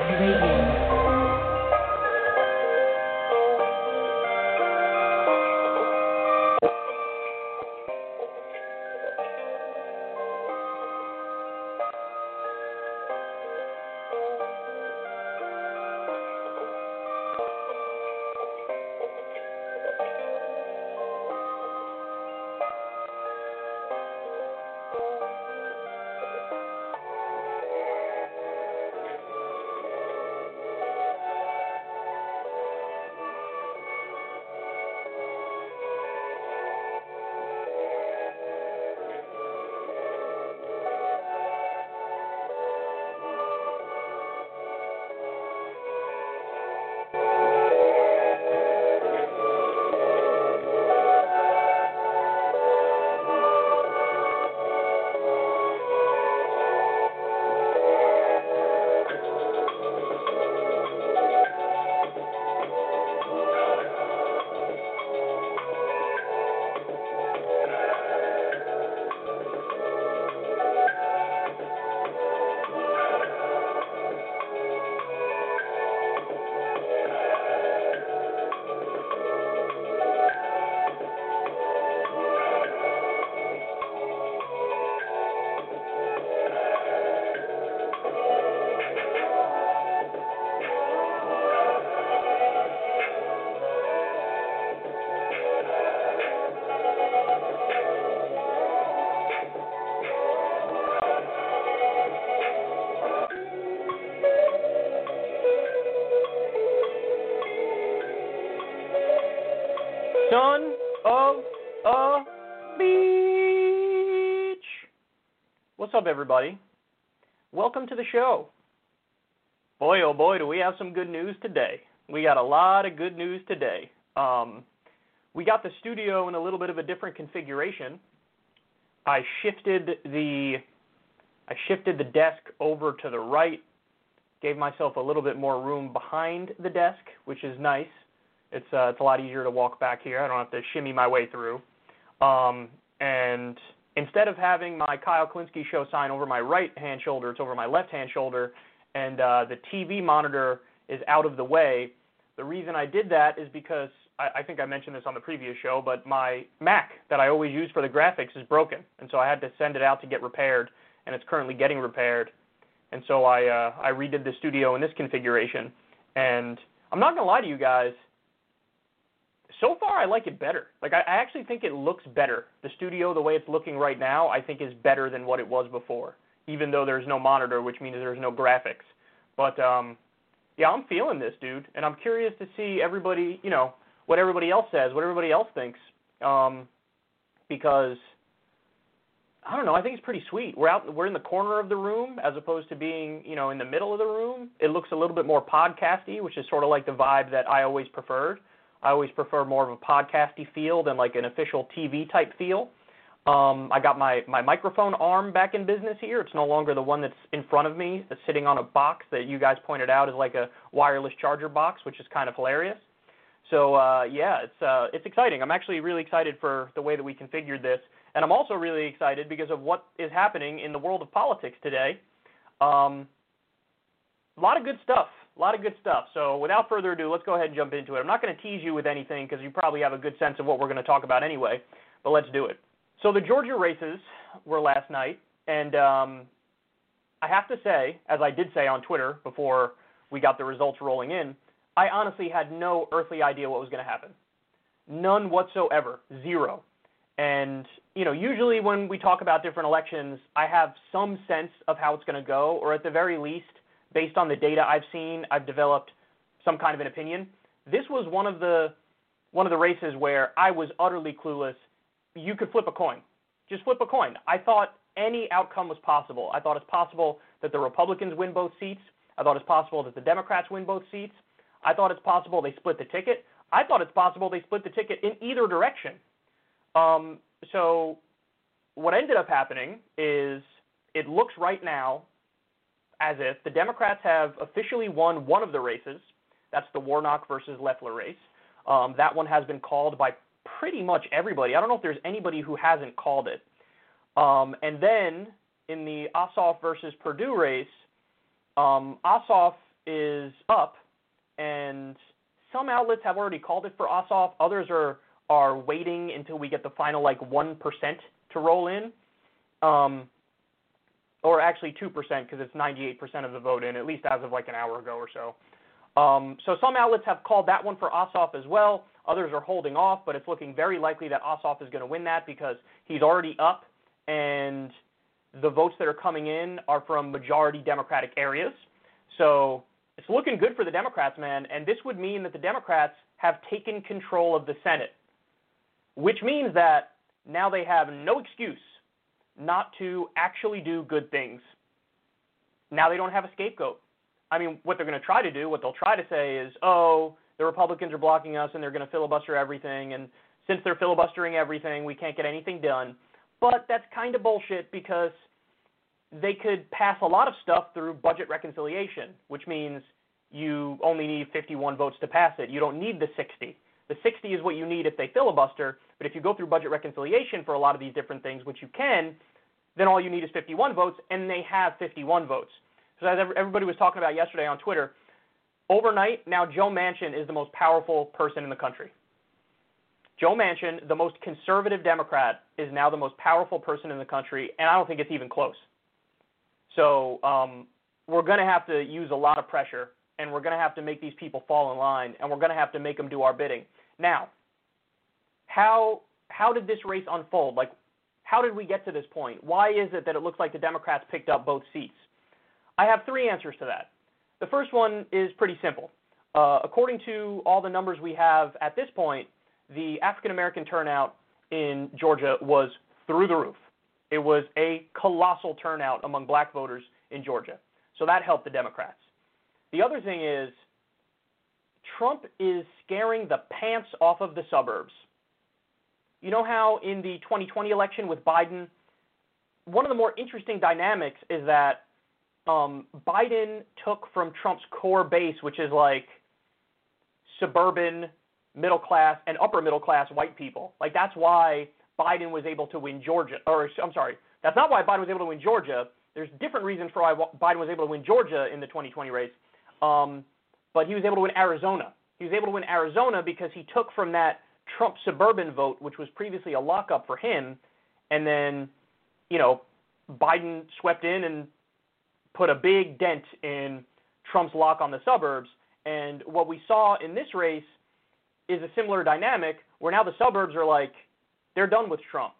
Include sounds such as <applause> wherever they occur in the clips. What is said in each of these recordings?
Radio. Up, everybody? Welcome to the show. Boy, oh boy, do we have some good news today. We got a lot of good news today. Um, we got the studio in a little bit of a different configuration. I shifted the I shifted the desk over to the right, gave myself a little bit more room behind the desk, which is nice. It's uh, it's a lot easier to walk back here. I don't have to shimmy my way through. Um, and instead of having my Kyle Kulinski show sign over my right hand shoulder, it's over my left hand shoulder, and uh, the TV monitor is out of the way. The reason I did that is because I, I think I mentioned this on the previous show, but my Mac that I always use for the graphics is broken, and so I had to send it out to get repaired, and it's currently getting repaired. And so I uh, I redid the studio in this configuration, and I'm not gonna lie to you guys far I like it better. Like I, I actually think it looks better. The studio, the way it's looking right now, I think is better than what it was before. Even though there's no monitor, which means there's no graphics. But um, yeah, I'm feeling this, dude, and I'm curious to see everybody, you know, what everybody else says, what everybody else thinks, um, because I don't know. I think it's pretty sweet. We're out. We're in the corner of the room as opposed to being, you know, in the middle of the room. It looks a little bit more podcasty, which is sort of like the vibe that I always preferred. I always prefer more of a podcasty feel than like an official TV type feel. Um, I got my, my microphone arm back in business here. It's no longer the one that's in front of me, that's sitting on a box that you guys pointed out is like a wireless charger box, which is kind of hilarious. So uh, yeah, it's uh, it's exciting. I'm actually really excited for the way that we configured this, and I'm also really excited because of what is happening in the world of politics today. Um, a lot of good stuff. A lot of good stuff. So without further ado, let's go ahead and jump into it. I'm not going to tease you with anything because you probably have a good sense of what we're going to talk about anyway, but let's do it. So the Georgia races were last night, and um, I have to say, as I did say on Twitter before we got the results rolling in, I honestly had no earthly idea what was going to happen. None whatsoever. Zero. And, you know, usually when we talk about different elections, I have some sense of how it's going to go, or at the very least, based on the data I've seen, I've developed some kind of an opinion. This was one of the one of the races where I was utterly clueless. You could flip a coin. Just flip a coin. I thought any outcome was possible. I thought it's possible that the Republicans win both seats. I thought it's possible that the Democrats win both seats. I thought it's possible they split the ticket. I thought it's possible they split the ticket in either direction. Um, so what ended up happening is it looks right now as if the Democrats have officially won one of the races. That's the Warnock versus Loeffler race. Um, that one has been called by pretty much everybody. I don't know if there's anybody who hasn't called it. Um, and then in the Ossoff versus Perdue race, um, Ossoff is up, and some outlets have already called it for Ossoff. Others are are waiting until we get the final like one percent to roll in, um, or actually two percent because it's 98 percent of the vote in, at least as of like an hour ago or so. Um, so some outlets have called that one for Ossoff as well. Others are holding off, but it's looking very likely that Ossoff is going to win that because he's already up, and the votes that are coming in are from majority Democratic areas. So it's looking good for the Democrats, man. And this would mean that the Democrats have taken control of the Senate, which means that now they have no excuse not to actually do good things. Now they don't have a scapegoat. I mean, what they're going to try to do, what they'll try to say is, oh, the Republicans are blocking us and they're going to filibuster everything. And since they're filibustering everything, we can't get anything done. But that's kind of bullshit because they could pass a lot of stuff through budget reconciliation, which means you only need 51 votes to pass it. You don't need the 60. The 60 is what you need if they filibuster, but if you go through budget reconciliation for a lot of these different things, which you can, then all you need is 51 votes, and they have 51 votes. So as everybody was talking about yesterday on Twitter, overnight, now Joe Manchin is the most powerful person in the country. Joe Manchin, the most conservative Democrat, is now the most powerful person in the country, and I don't think it's even close. So um, we're going to have to use a lot of pressure, and we're going to have to make these people fall in line, and we're going to have to make them do our bidding. Now, how how did this race unfold? Like, how did we get to this point? Why is it that it looks like the Democrats picked up both seats? I have three answers to that. The first one is pretty simple. Uh, according to all the numbers we have at this point, the African American turnout in Georgia was through the roof. It was a colossal turnout among black voters in Georgia. So that helped the Democrats. The other thing is, Trump is scaring the pants off of the suburbs. You know how in the 2020 election with Biden, one of the more interesting dynamics is that um, Biden took from Trump's core base, which is like suburban, middle class, and upper middle class white people. Like that's why Biden was able to win Georgia. Or I'm sorry, that's not why Biden was able to win Georgia. There's different reasons for why Biden was able to win Georgia in the 2020 race. Um, but he was able to win Arizona. He was able to win Arizona because he took from that Trump suburban vote, which was previously a lockup for him, and then, you know, Biden swept in and put a big dent in Trump's lock on the suburbs. And what we saw in this race is a similar dynamic where now the suburbs are like, they're done with Trump.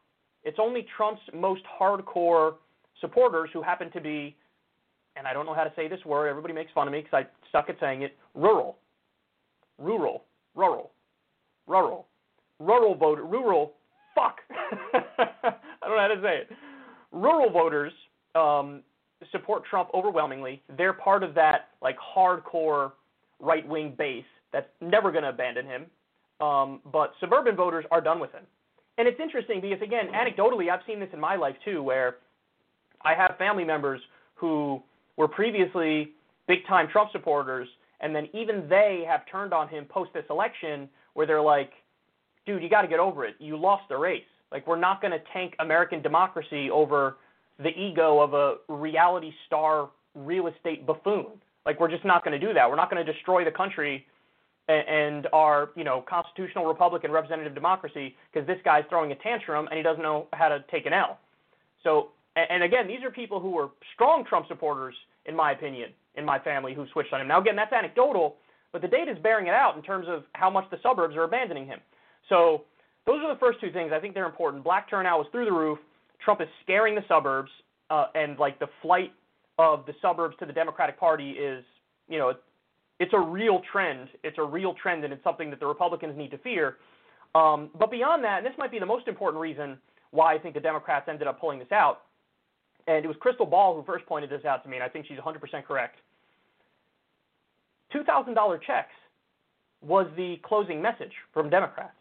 It's only Trump's most hardcore supporters who happen to be, and I don't know how to say this word, everybody makes fun of me because I suck at saying it, rural. Rural. Rural. Rural. Rural voter. Rural. Fuck. <laughs> I don't know how to say it. Rural voters um, support Trump overwhelmingly. They're part of that like hardcore right wing base that's never going to abandon him. Um, but suburban voters are done with him. And it's interesting because again, anecdotally, I've seen this in my life too, where I have family members who were previously big time Trump supporters, and then even they have turned on him post this election, where they're like, "Dude, you got to get over it. You lost the race. Like, we're not going to tank American democracy over." the ego of a reality star real estate buffoon. Like we're just not going to do that. We're not going to destroy the country and our you know constitutional republic and representative democracy because this guy's throwing a tantrum and he doesn't know how to take an L. So and again, these are people who were strong Trump supporters, in my opinion, in my family who switched on him. Now again, that's anecdotal, but the data is bearing it out in terms of how much the suburbs are abandoning him. So those are the first two things. I think they're important. Black turnout was through the roof. Trump is scaring the suburbs, uh, and like the flight of the suburbs to the Democratic Party is, you know, it's a real trend. It's a real trend, and it's something that the Republicans need to fear. Um, but beyond that, and this might be the most important reason why I think the Democrats ended up pulling this out, and it was Krystal Ball who first pointed this out to me, and I think she's 100% correct. $2,000 checks was the closing message from Democrats.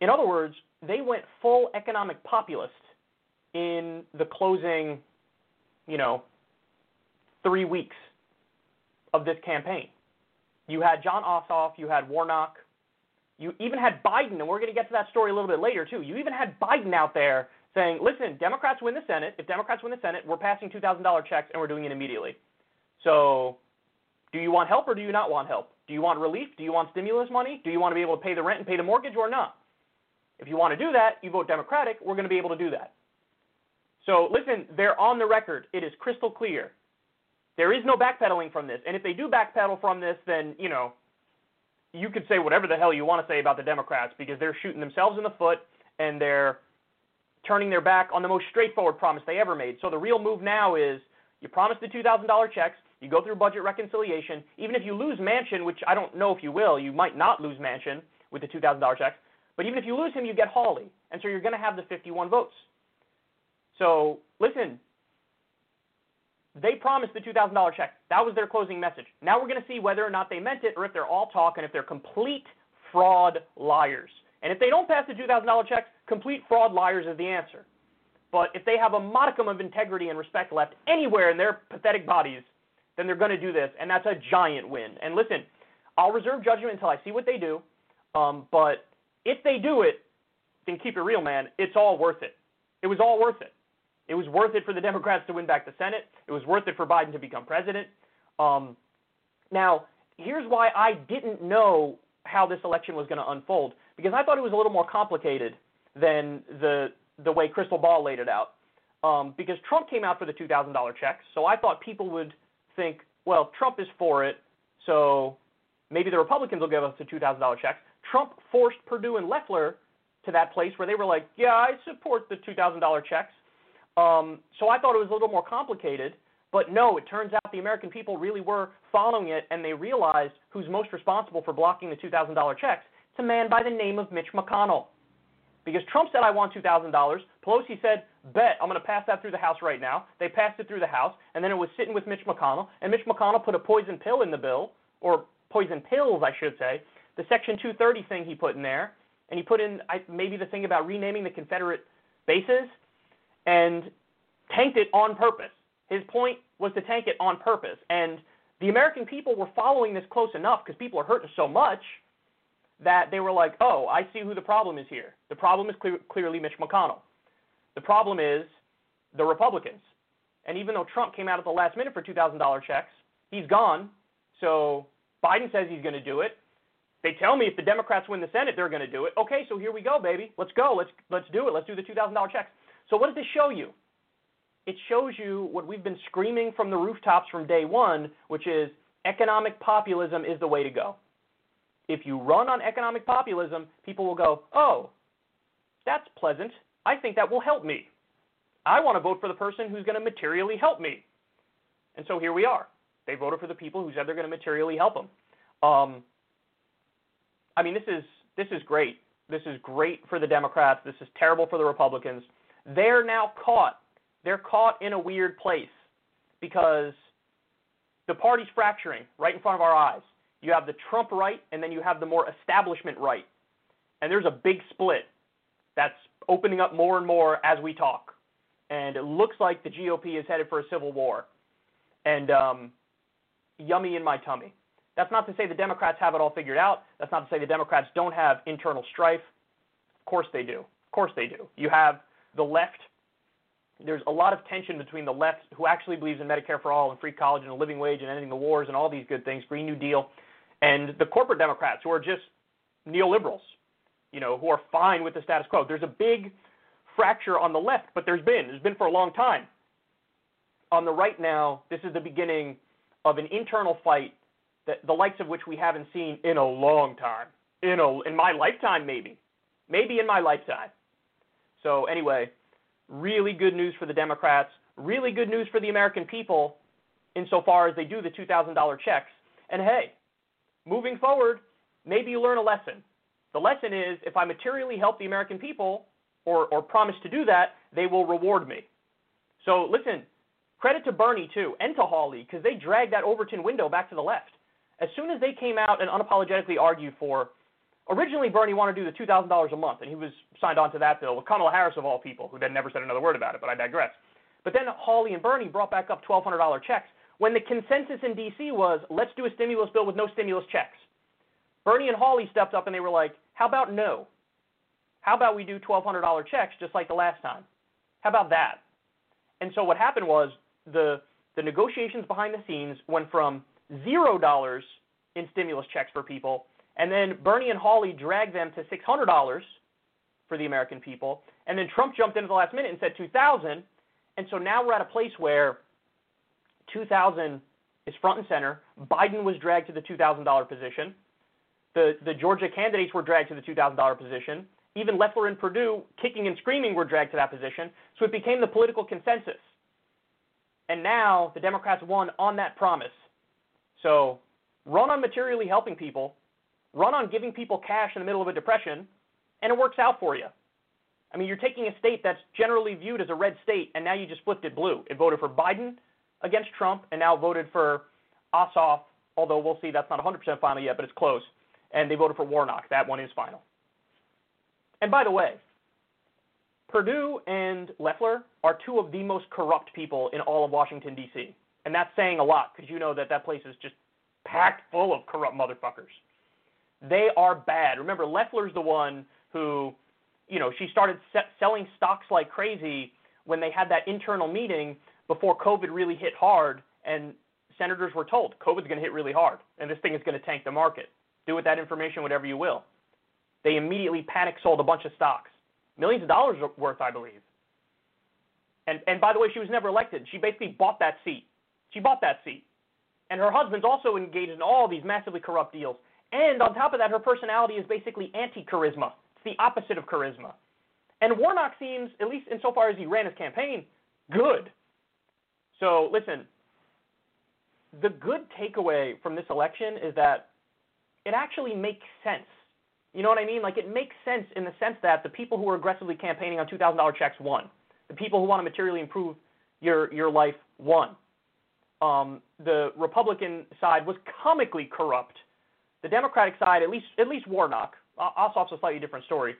In other words, they went full economic populist in the closing, you know, three weeks of this campaign. You had Jon Ossoff, you had Warnock, you even had Biden, and we're going to get to that story a little bit later too. You even had Biden out there saying, "Listen, Democrats win the Senate. If Democrats win the Senate, we're passing $2,000 checks and we're doing it immediately." So Do you want help or do you not want help? Do you want relief? Do you want stimulus money? Do you want to be able to pay the rent and pay the mortgage or not? If you want to do that, you vote Democratic, we're going to be able to do that. So listen, they're on the record. It is crystal clear. There is no backpedaling from this. And if they do backpedal from this, then, you know, you could say whatever the hell you want to say about the Democrats because they're shooting themselves in the foot and they're turning their back on the most straightforward promise they ever made. So the real move now is you promise the $2,000 checks, you go through budget reconciliation. Even if you lose Manchin, which I don't know if you will, you might not lose Manchin with the $2,000 checks. But even if you lose him, you get Hawley. And so you're going to have the 51 votes. So listen, they promised the $2,000 check. That was their closing message. Now we're going to see whether or not they meant it or if they're all talk and if they're complete fraud liars. And if they don't pass the $2,000 checks, complete fraud liars is the answer. But if they have a modicum of integrity and respect left anywhere in their pathetic bodies, then they're going to do this, and that's a giant win. And listen, I'll reserve judgment until I see what they do. Um, but if they do it, then keep it real, man. It's all worth it. It was all worth it. It was worth it for the Democrats to win back the Senate. It was worth it for Biden to become president. Um, now, here's why I didn't know how this election was going to unfold because I thought it was a little more complicated than the the way Krystal Ball laid it out. Um, because Trump came out for the $2,000 checks, so I thought people would think, well, Trump is for it, so maybe the Republicans will give us the $2,000 checks. Trump forced Perdue and Loeffler to that place where they were like, yeah, I support the $2,000 checks. Um, so I thought it was a little more complicated, but no, it turns out the American people really were following it, and they realized who's most responsible for blocking the $2,000 checks. It's a man by the name of Mitch McConnell. Because Trump said, I want $2,000. Pelosi said, bet, I'm going to pass that through the House right now. They passed it through the House, and then it was sitting with Mitch McConnell, and Mitch McConnell put a poison pill in the bill, or poison pills, I should say, the Section 230 thing he put in there, and he put in I, maybe the thing about renaming the Confederate bases, and tanked it on purpose. His point was to tank it on purpose. And the American people were following this close enough because people are hurting so much that they were like, oh, I see who the problem is here. The problem is clear, clearly Mitch McConnell. The problem is the Republicans. And even though Trump came out at the last minute for $2,000 checks, he's gone. So Biden says he's going to do it. They tell me if the Democrats win the Senate, they're going to do it. Okay, so here we go, baby. Let's go. Let's let's do it. Let's do the $2,000 checks. So what does this show you? It shows you what we've been screaming from the rooftops from day one, which is economic populism is the way to go. If you run on economic populism, people will go, oh, that's pleasant. I think that will help me. I want to vote for the person who's going to materially help me. And so here we are. They voted for the people who said they're going to materially help them. Um, I mean, this is this is great. This is great for the Democrats. This is terrible for the Republicans. They're now caught. They're caught in a weird place because the party's fracturing right in front of our eyes. You have the Trump right, and then you have the more establishment right. And there's a big split that's opening up more and more as we talk. And it looks like the GOP is headed for a civil war. And um, yummy in my tummy. That's not to say the Democrats have it all figured out. That's not to say the Democrats don't have internal strife. Of course they do. Of course they do. You have the left. There's a lot of tension between the left, who actually believes in Medicare for all and free college and a living wage and ending the wars and all these good things, Green New Deal, and the corporate Democrats who are just neoliberals, you know, who are fine with the status quo. There's a big fracture on the left, but there's been there's been for a long time. On the right now, this is the beginning of an internal fight that the likes of which we haven't seen in a long time. In a in my lifetime maybe. Maybe in my lifetime. So anyway, really good news for the Democrats, really good news for the American people insofar as they do the $2,000 checks. And hey, moving forward, maybe you learn a lesson. The lesson is if I materially help the American people or, or promise to do that, they will reward me. So listen, credit to Bernie too and to Hawley because they dragged that Overton window back to the left. As soon as they came out and unapologetically argued for, originally Bernie wanted to do the $2,000 a month and he was signed on to that bill with Kamala Harris of all people, who then never said another word about it, but I digress. But then Hawley and Bernie brought back up $1,200 checks when the consensus in D.C. was let's do a stimulus bill with no stimulus checks. Bernie and Hawley stepped up and they were like, how about no? How about we do $1,200 checks just like the last time? How about that? And so what happened was the, the negotiations behind the scenes went from zero dollars in stimulus checks for people, and then Bernie and Hawley dragged them to six hundred dollars for the American people, and then Trump jumped in at the last minute and said two thousand, and so now we're at a place where two thousand is front and center. Biden was dragged to the two thousand dollar position. The the Georgia candidates were dragged to the two thousand dollar position. Even Loeffler and Perdue, kicking and screaming, were dragged to that position. So it became the political consensus. And now the Democrats won on that promise. So run on materially helping people, run on giving people cash in the middle of a depression, and it works out for you. I mean, you're taking a state that's generally viewed as a red state, and now you just flipped it blue. It voted for Biden against Trump, and now voted for Ossoff, although we'll see that's not 100% final yet, but it's close. And they voted for Warnock. That one is final. And by the way, Perdue and Loeffler are two of the most corrupt people in all of Washington, D.C. And that's saying a lot because you know that that place is just packed full of corrupt motherfuckers. They are bad. Remember, Loeffler's the one who, you know, she started se- selling stocks like crazy when they had that internal meeting before COVID really hit hard, and senators were told COVID's going to hit really hard, and this thing is going to tank the market. Do with that information whatever you will. They immediately panic sold a bunch of stocks, millions of dollars worth, I believe. And and by the way, she was never elected. She basically bought that seat. She bought that seat. And her husband's also engaged in all these massively corrupt deals. And on top of that, her personality is basically anti-charisma. It's the opposite of charisma. And Warnock seems, at least insofar as he ran his campaign, good. So listen, the good takeaway from this election is that it actually makes sense. You know what I mean? Like it makes sense in the sense that the people who are aggressively campaigning on $2,000 checks won. The people who want to materially improve your your life won. Um, the Republican side was comically corrupt. The Democratic side, at least at least Warnock, Ossoff's a slightly different story,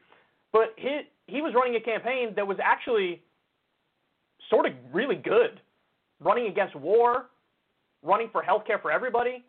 but he he was running a campaign that was actually sort of really good running against war, running for health care for everybody.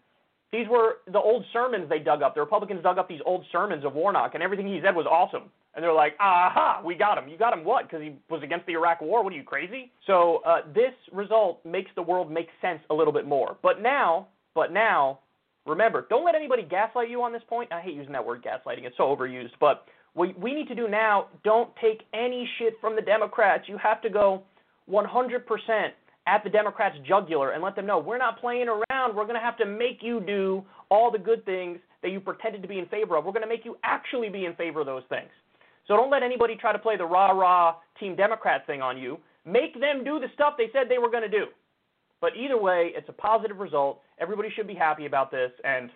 These were the old sermons they dug up. The Republicans dug up these old sermons of Warnock, and everything he said was awesome. And they're like, aha, we got him. You got him what? Because he was against the Iraq War? What are you, crazy? So uh, this result makes the world make sense a little bit more. But now, but now, remember, don't let anybody gaslight you on this point. I hate using that word gaslighting. It's so overused. But what we need to do now, don't take any shit from the Democrats. You have to go 100% at the Democrats' jugular and let them know we're not playing around. We're going to have to make you do all the good things that you pretended to be in favor of. We're going to make you actually be in favor of those things. So don't let anybody try to play the rah rah Team Democrat thing on you. Make them do the stuff they said they were going to do. But either way, it's a positive result. Everybody should be happy about this, and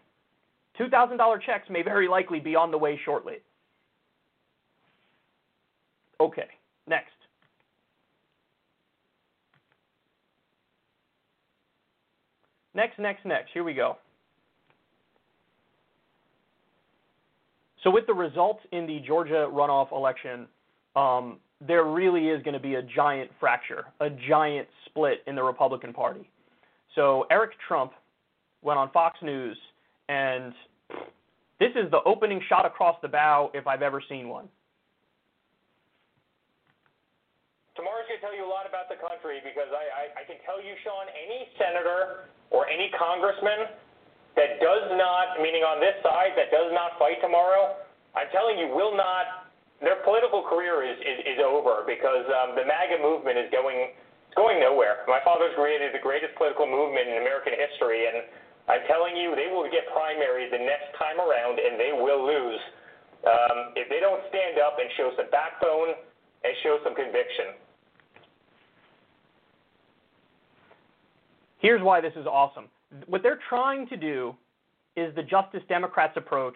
$2,000 checks may very likely be on the way shortly. Okay, next. Next, next, next. Here we go. So, with the results in the Georgia runoff election, um, there really is going to be a giant fracture, a giant split in the Republican Party. So, Eric Trump went on Fox News, and this is the opening shot across the bow if I've ever seen one. Tomorrow's going to tell you a lot about the country because I, I, I can tell you, Sean, any senator or any congressman that does not, meaning on this side, that does not fight tomorrow, I'm telling you, will not. Their political career is is, is over because um, the MAGA movement is going going nowhere. My father's created the greatest political movement in American history, and I'm telling you, they will get primaries the next time around, and they will lose um, if they don't stand up and show some backbone and show some conviction. Here's why this is awesome. What they're trying to do is the Justice Democrats approach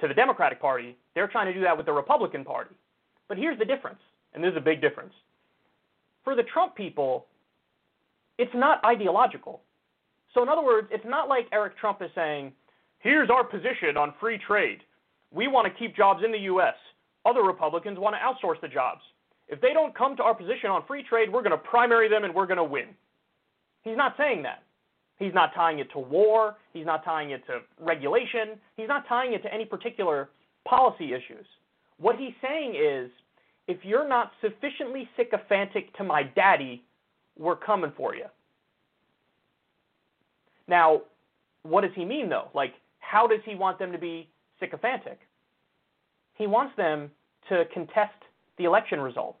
to the Democratic Party. They're trying to do that with the Republican Party. But here's the difference, and this is a big difference. For the Trump people, it's not ideological. So, in other words, it's not like Eric Trump is saying, here's our position on free trade. We want to keep jobs in the U.S. Other Republicans want to outsource the jobs. If they don't come to our position on free trade, we're going to primary them and we're going to win. He's not saying that. He's not tying it to war. He's not tying it to regulation. He's not tying it to any particular policy issues. What he's saying is if you're not sufficiently sycophantic to my daddy, we're coming for you. Now, what does he mean though? Like, how does he want them to be sycophantic? He wants them to contest the election result.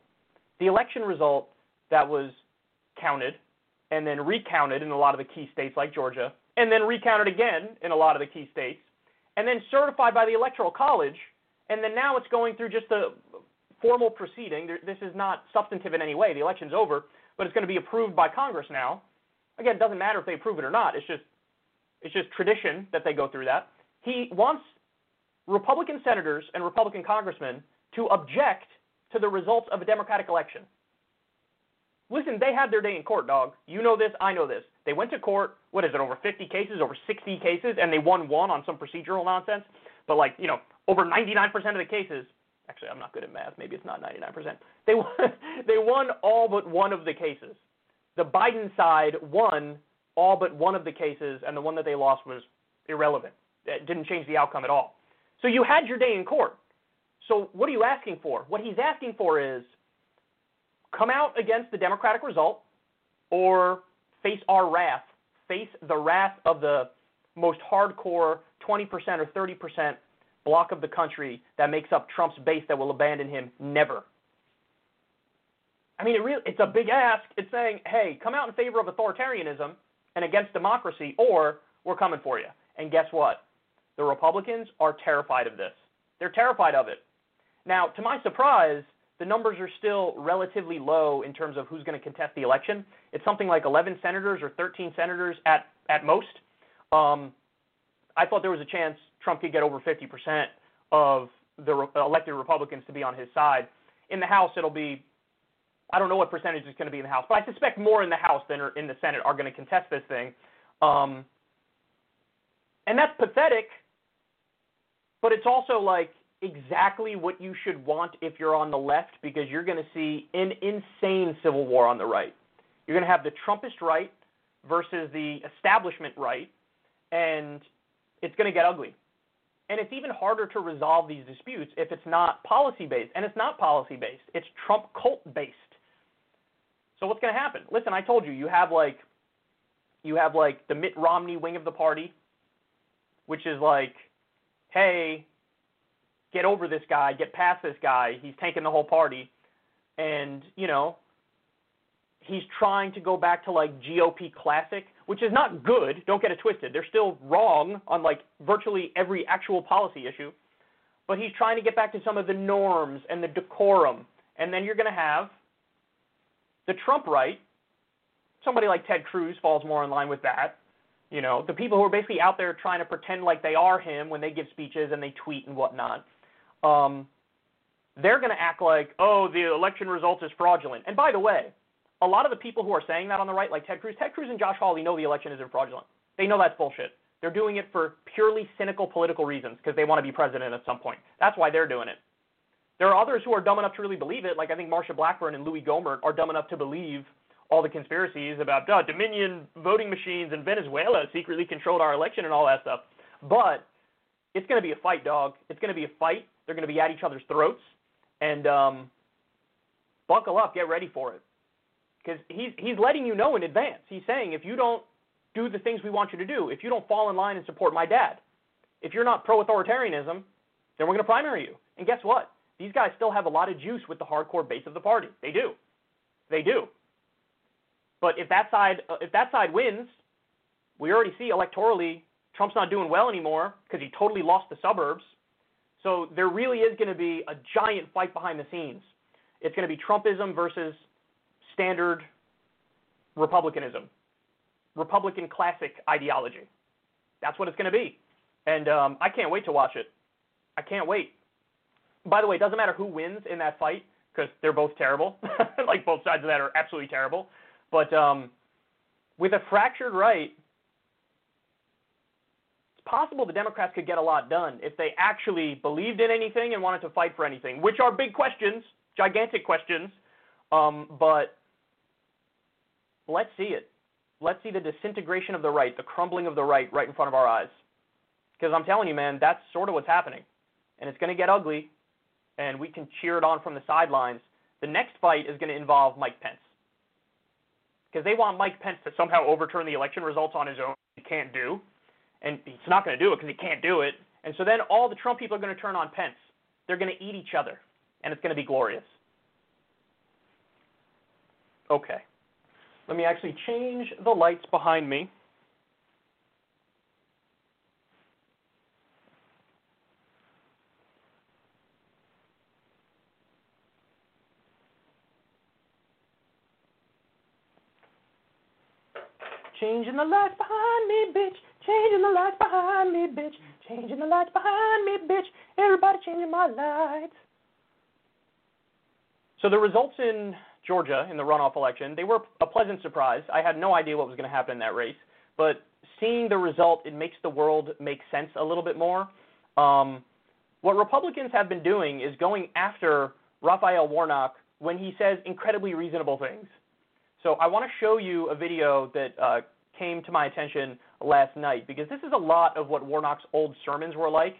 The election result that was counted and then recounted in a lot of the key states like Georgia, and then recounted again in a lot of the key states, and then certified by the Electoral College, and then now it's going through just a formal proceeding. This is not substantive in any way. The election's over, but it's going to be approved by Congress now. Again, it doesn't matter if they approve it or not. It's just it's just tradition that they go through that. He wants Republican senators and Republican congressmen to object to the results of a Democratic election. Listen, they had their day in court, dog. You know this, I know this. They went to court, what is it, over 50 cases, over 60 cases, and they won one on some procedural nonsense. But, like, you know, over 99% of the cases, actually, I'm not good at math. Maybe it's not 99%. They won, <laughs> they won all but one of the cases. The Biden side won all but one of the cases, and the one that they lost was irrelevant. It didn't change the outcome at all. So you had your day in court. So what are you asking for? What he's asking for is come out against the Democratic result or face our wrath, face the wrath of the most hardcore 20% or 30% block of the country that makes up Trump's base that will abandon him never. I mean, it really, it's a big ask. It's saying, hey, come out in favor of authoritarianism and against democracy, or we're coming for you. And guess what? The Republicans are terrified of this. They're terrified of it. Now, to my surprise, the numbers are still relatively low in terms of who's going to contest the election. It's something like 11 senators or 13 senators at, at most. Um, I thought there was a chance Trump could get over 50% of the re- elected Republicans to be on his side. In the House, it'll be, I don't know what percentage is going to be in the House, but I suspect more in the House than in the Senate are going to contest this thing. Um, and that's pathetic, but it's also like exactly what you should want if you're on the left because you're going to see an insane civil war on the right. You're going to have the Trumpist right versus the establishment right, and it's going to get ugly. And it's even harder to resolve these disputes if it's not policy based. And it's not policy based, it's Trump cult based. So what's going to happen? Listen, I told you, you have like you have like the Mitt Romney wing of the party, which is like, hey, get over this guy, get past this guy. He's tanking the whole party. And, you know, he's trying to go back to like GOP classic, which is not good. Don't get it twisted. They're still wrong on like virtually every actual policy issue. But he's trying to get back to some of the norms and the decorum. And then you're going to have the Trump right. Somebody like Ted Cruz falls more in line with that. You know, the people who are basically out there trying to pretend like they are him when they give speeches and they tweet and whatnot um, they're going to act like, oh, the election results is fraudulent. And by the way, a lot of the people who are saying that on the right, like Ted Cruz, Ted Cruz and Josh Hawley know the election isn't fraudulent. They know that's bullshit. They're doing it for purely cynical political reasons because they want to be president at some point. That's why they're doing it. There are others who are dumb enough to really believe it, like I think Marsha Blackburn and Louie Gohmert are dumb enough to believe all the conspiracies about uh, Dominion voting machines and Venezuela secretly controlled our election and all that stuff. But it's going to be a fight, dog. It's going to be a fight. They're going to be at each other's throats, and um, buckle up, get ready for it, because he's he's letting you know in advance. He's saying if you don't do the things we want you to do, if you don't fall in line and support my dad, if you're not pro-authoritarianism, then we're going to primary you. And guess what? These guys still have a lot of juice with the hardcore base of the party. They do. They do. But if that side if that side wins, we already see electorally Trump's not doing well anymore because he totally lost the suburbs. So there really is going to be a giant fight behind the scenes. It's going to be Trumpism versus standard Republicanism, Republican classic ideology. That's what it's going to be. And um, I can't wait to watch it. I can't wait. By the way, it doesn't matter who wins in that fight because they're both terrible. <laughs> like both sides of that are absolutely terrible. But um, with a fractured right, possible the Democrats could get a lot done if they actually believed in anything and wanted to fight for anything, which are big questions, gigantic questions. Um, but let's see it. Let's see the disintegration of the right, the crumbling of the right, right in front of our eyes. Because I'm telling you, man, that's sort of what's happening. And it's going to get ugly, and we can cheer it on from the sidelines. The next fight is going to involve Mike Pence. Because they want Mike Pence to somehow overturn the election results on his own. He can't do and he's not going to do it because he can't do it. And so then all the Trump people are going to turn on Pence. They're going to eat each other, and it's going to be glorious. Okay. Let me actually change the lights behind me. Changing the lights behind me, bitch. Changing the lights behind me, bitch. Changing the lights behind me, bitch. Everybody changing my lights. So the results in Georgia in the runoff election, they were a pleasant surprise. I had no idea what was going to happen in that race, but seeing the result, it makes the world make sense a little bit more. Um, what Republicans have been doing is going after Raphael Warnock when he says incredibly reasonable things. So I want to show you a video that uh, came to my attention last night because this is a lot of what Warnock's old sermons were like,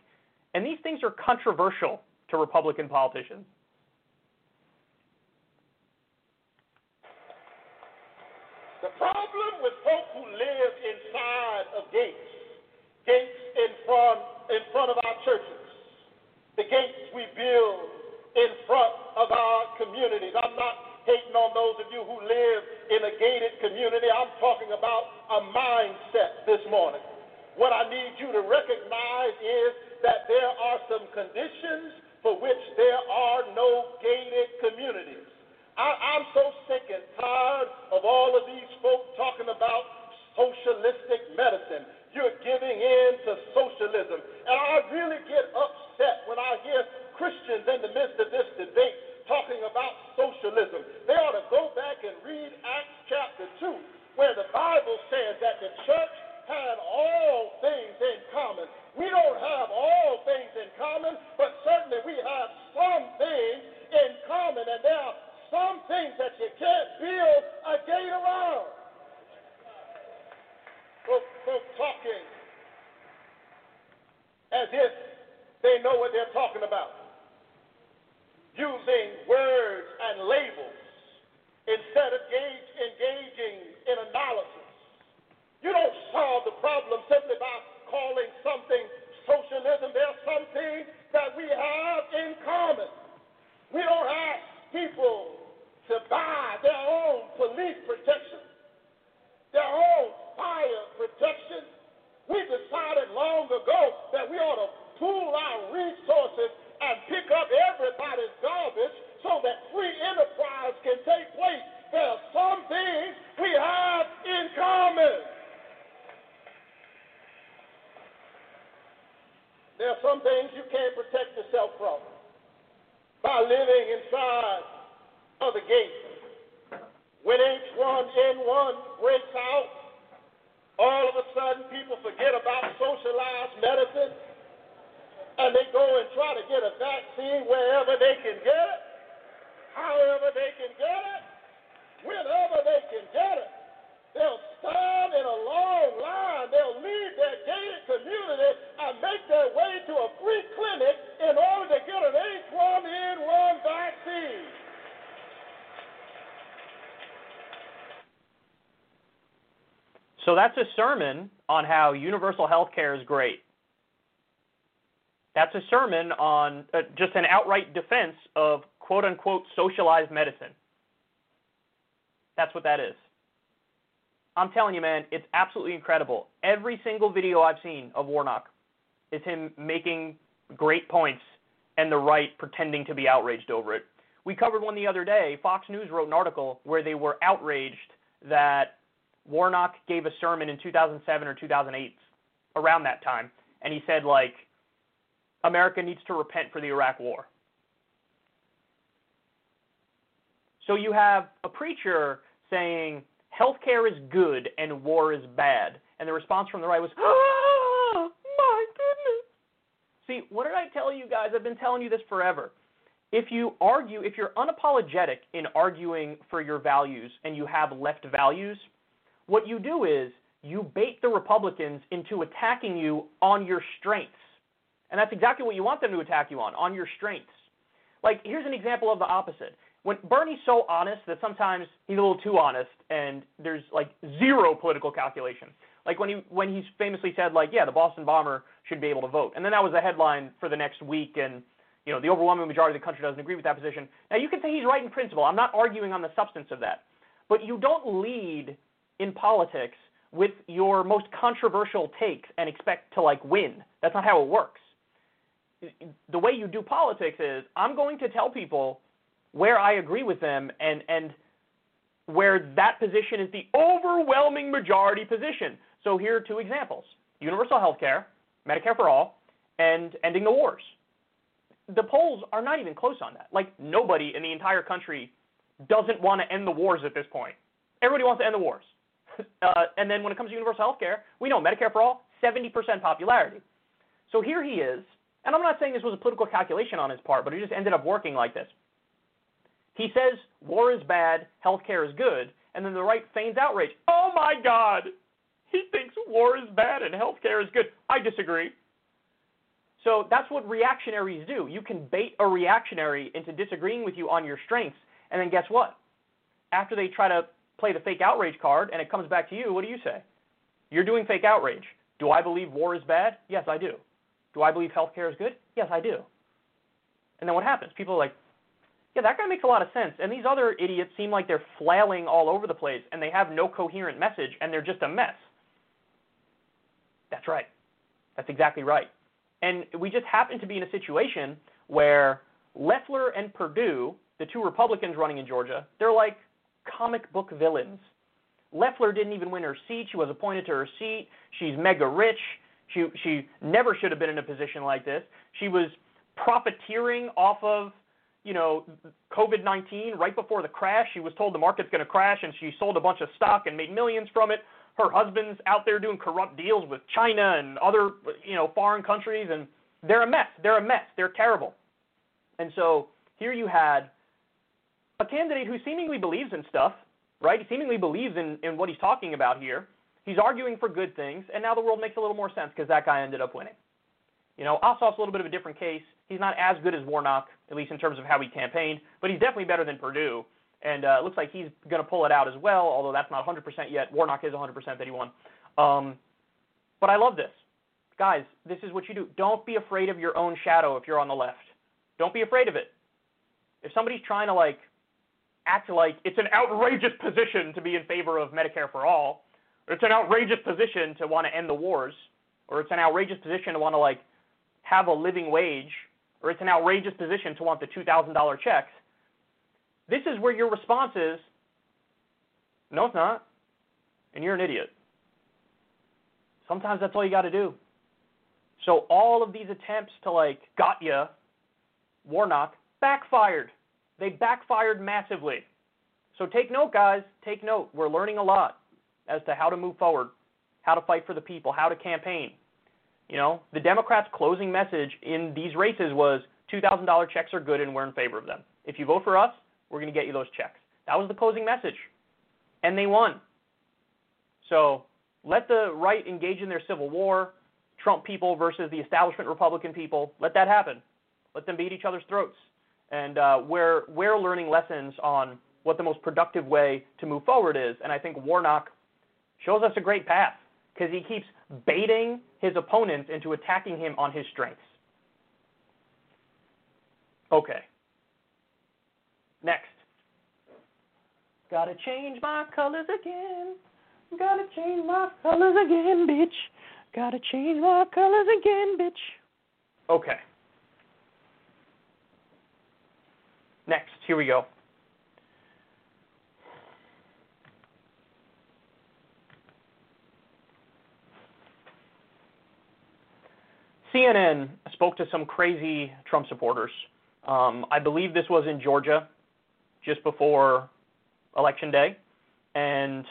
and these things are controversial to Republican politicians. The problem with folk who live inside of gates, gates in front in front of our churches, the gates we build in front of our communities. I'm not hating on those of you who live in a gated community. I'm talking about a mindset this morning. What I need you to recognize is that there are some conditions for which there are no gated communities. I, I'm so sick and tired of all of these folk talking about socialistic medicine. You're giving in that's a sermon on how universal health care is great. That's a sermon on uh, just an outright defense of quote unquote socialized medicine. That's what that is. I'm telling you, man, it's absolutely incredible. Every single video I've seen of Warnock is him making great points and the right pretending to be outraged over it. We covered one the other day. Fox News wrote an article where they were outraged that Warnock gave a sermon in 2007 or 2008, around that time, and he said, like, America needs to repent for the Iraq War. So you have a preacher saying healthcare is good and war is bad, and the response from the right was, "Ah, my goodness." See, what did I tell you guys? I've been telling you this forever. If you argue, if you're unapologetic in arguing for your values and you have left values, what you do is you bait the Republicans into attacking you on your strengths. And that's exactly what you want them to attack you on, on your strengths. Like, here's an example of the opposite. when Bernie's so honest that sometimes he's a little too honest, and there's like zero political calculation. Like when he when he's famously said like, yeah, the Boston bomber should be able to vote, and then that was a headline for the next week, and you know the overwhelming majority of the country doesn't agree with that position. Now you can say he's right in principle. I'm not arguing on the substance of that, but you don't lead in politics with your most controversial takes and expect to like win. That's not how it works. The way you do politics is I'm going to tell people where I agree with them and and where that position is the overwhelming majority position. So here are two examples: universal health care, Medicare for all, and ending the wars. The polls are not even close on that. Like nobody in the entire country doesn't want to end the wars at this point. Everybody wants to end the wars. <laughs> Uh, and then when it comes to universal health care, we know Medicare for all, 70% popularity. So here he is, and I'm not saying this was a political calculation on his part, but it just ended up working like this. He says war is bad, healthcare is good, and then the right feigns outrage. Oh my God! He thinks war is bad and healthcare is good. I disagree. So that's what reactionaries do. You can bait a reactionary into disagreeing with you on your strengths, and then guess what? After they try to play the fake outrage card and it comes back to you, what do you say? You're doing fake outrage. Do I believe war is bad? Yes, I do. Do I believe healthcare is good? Yes, I do. And then what happens? People are like, yeah, that guy makes a lot of sense. And these other idiots seem like they're flailing all over the place and they have no coherent message and they're just a mess. That's right. That's exactly right. And we just happen to be in a situation where Loeffler and Perdue, the two Republicans running in Georgia, they're like comic book villains. Loeffler didn't even win her seat. She was appointed to her seat. She's mega rich. She she never should have been in a position like this. She was profiteering off of you know, COVID 19, right before the crash, she was told the market's going to crash and she sold a bunch of stock and made millions from it. Her husband's out there doing corrupt deals with China and other, you know, foreign countries, and they're a mess. They're a mess. They're terrible. And so here you had a candidate who seemingly believes in stuff, right? He seemingly believes in, in what he's talking about here. He's arguing for good things, and now the world makes a little more sense because that guy ended up winning. You know, Ossoff's a little bit of a different case. He's not as good as Warnock, at least in terms of how he campaigned, but he's definitely better than Perdue. And uh, looks like he's going to pull it out as well, although that's not 100% yet. Warnock is 100% that he won. Um, but I love this. Guys, this is what you do. Don't be afraid of your own shadow if you're on the left. Don't be afraid of it. If somebody's trying to like act like it's an outrageous position to be in favor of Medicare for all, or it's an outrageous position to want to end the wars, or it's an outrageous position to want to like have a living wage, or it's an outrageous position to want the $2,000 checks, this is where your response is, no, it's not. And you're an idiot. Sometimes that's all you got to do. So all of these attempts to like got ya, Warnock backfired. They backfired massively. So take note, guys. Take note. We're learning a lot as to how to move forward, how to fight for the people, how to campaign. You know, the Democrats' closing message in these races was $2,000 checks are good and we're in favor of them. If you vote for us, we're going to get you those checks. That was the closing message. And they won. So let the right engage in their civil war, Trump people versus the establishment Republican people. Let that happen. Let them beat each other's throats. And uh, we're, we're learning lessons on what the most productive way to move forward is. And I think Warnock shows us a great path because he keeps baiting his opponents into attacking him on his strengths. Okay. Next. Gotta change my colors again. Gotta change my colors again, bitch. Gotta change my colors again, bitch. Okay. Next, here we go. CNN spoke to some crazy Trump supporters. Um, I believe this was in Georgia, just before election day, and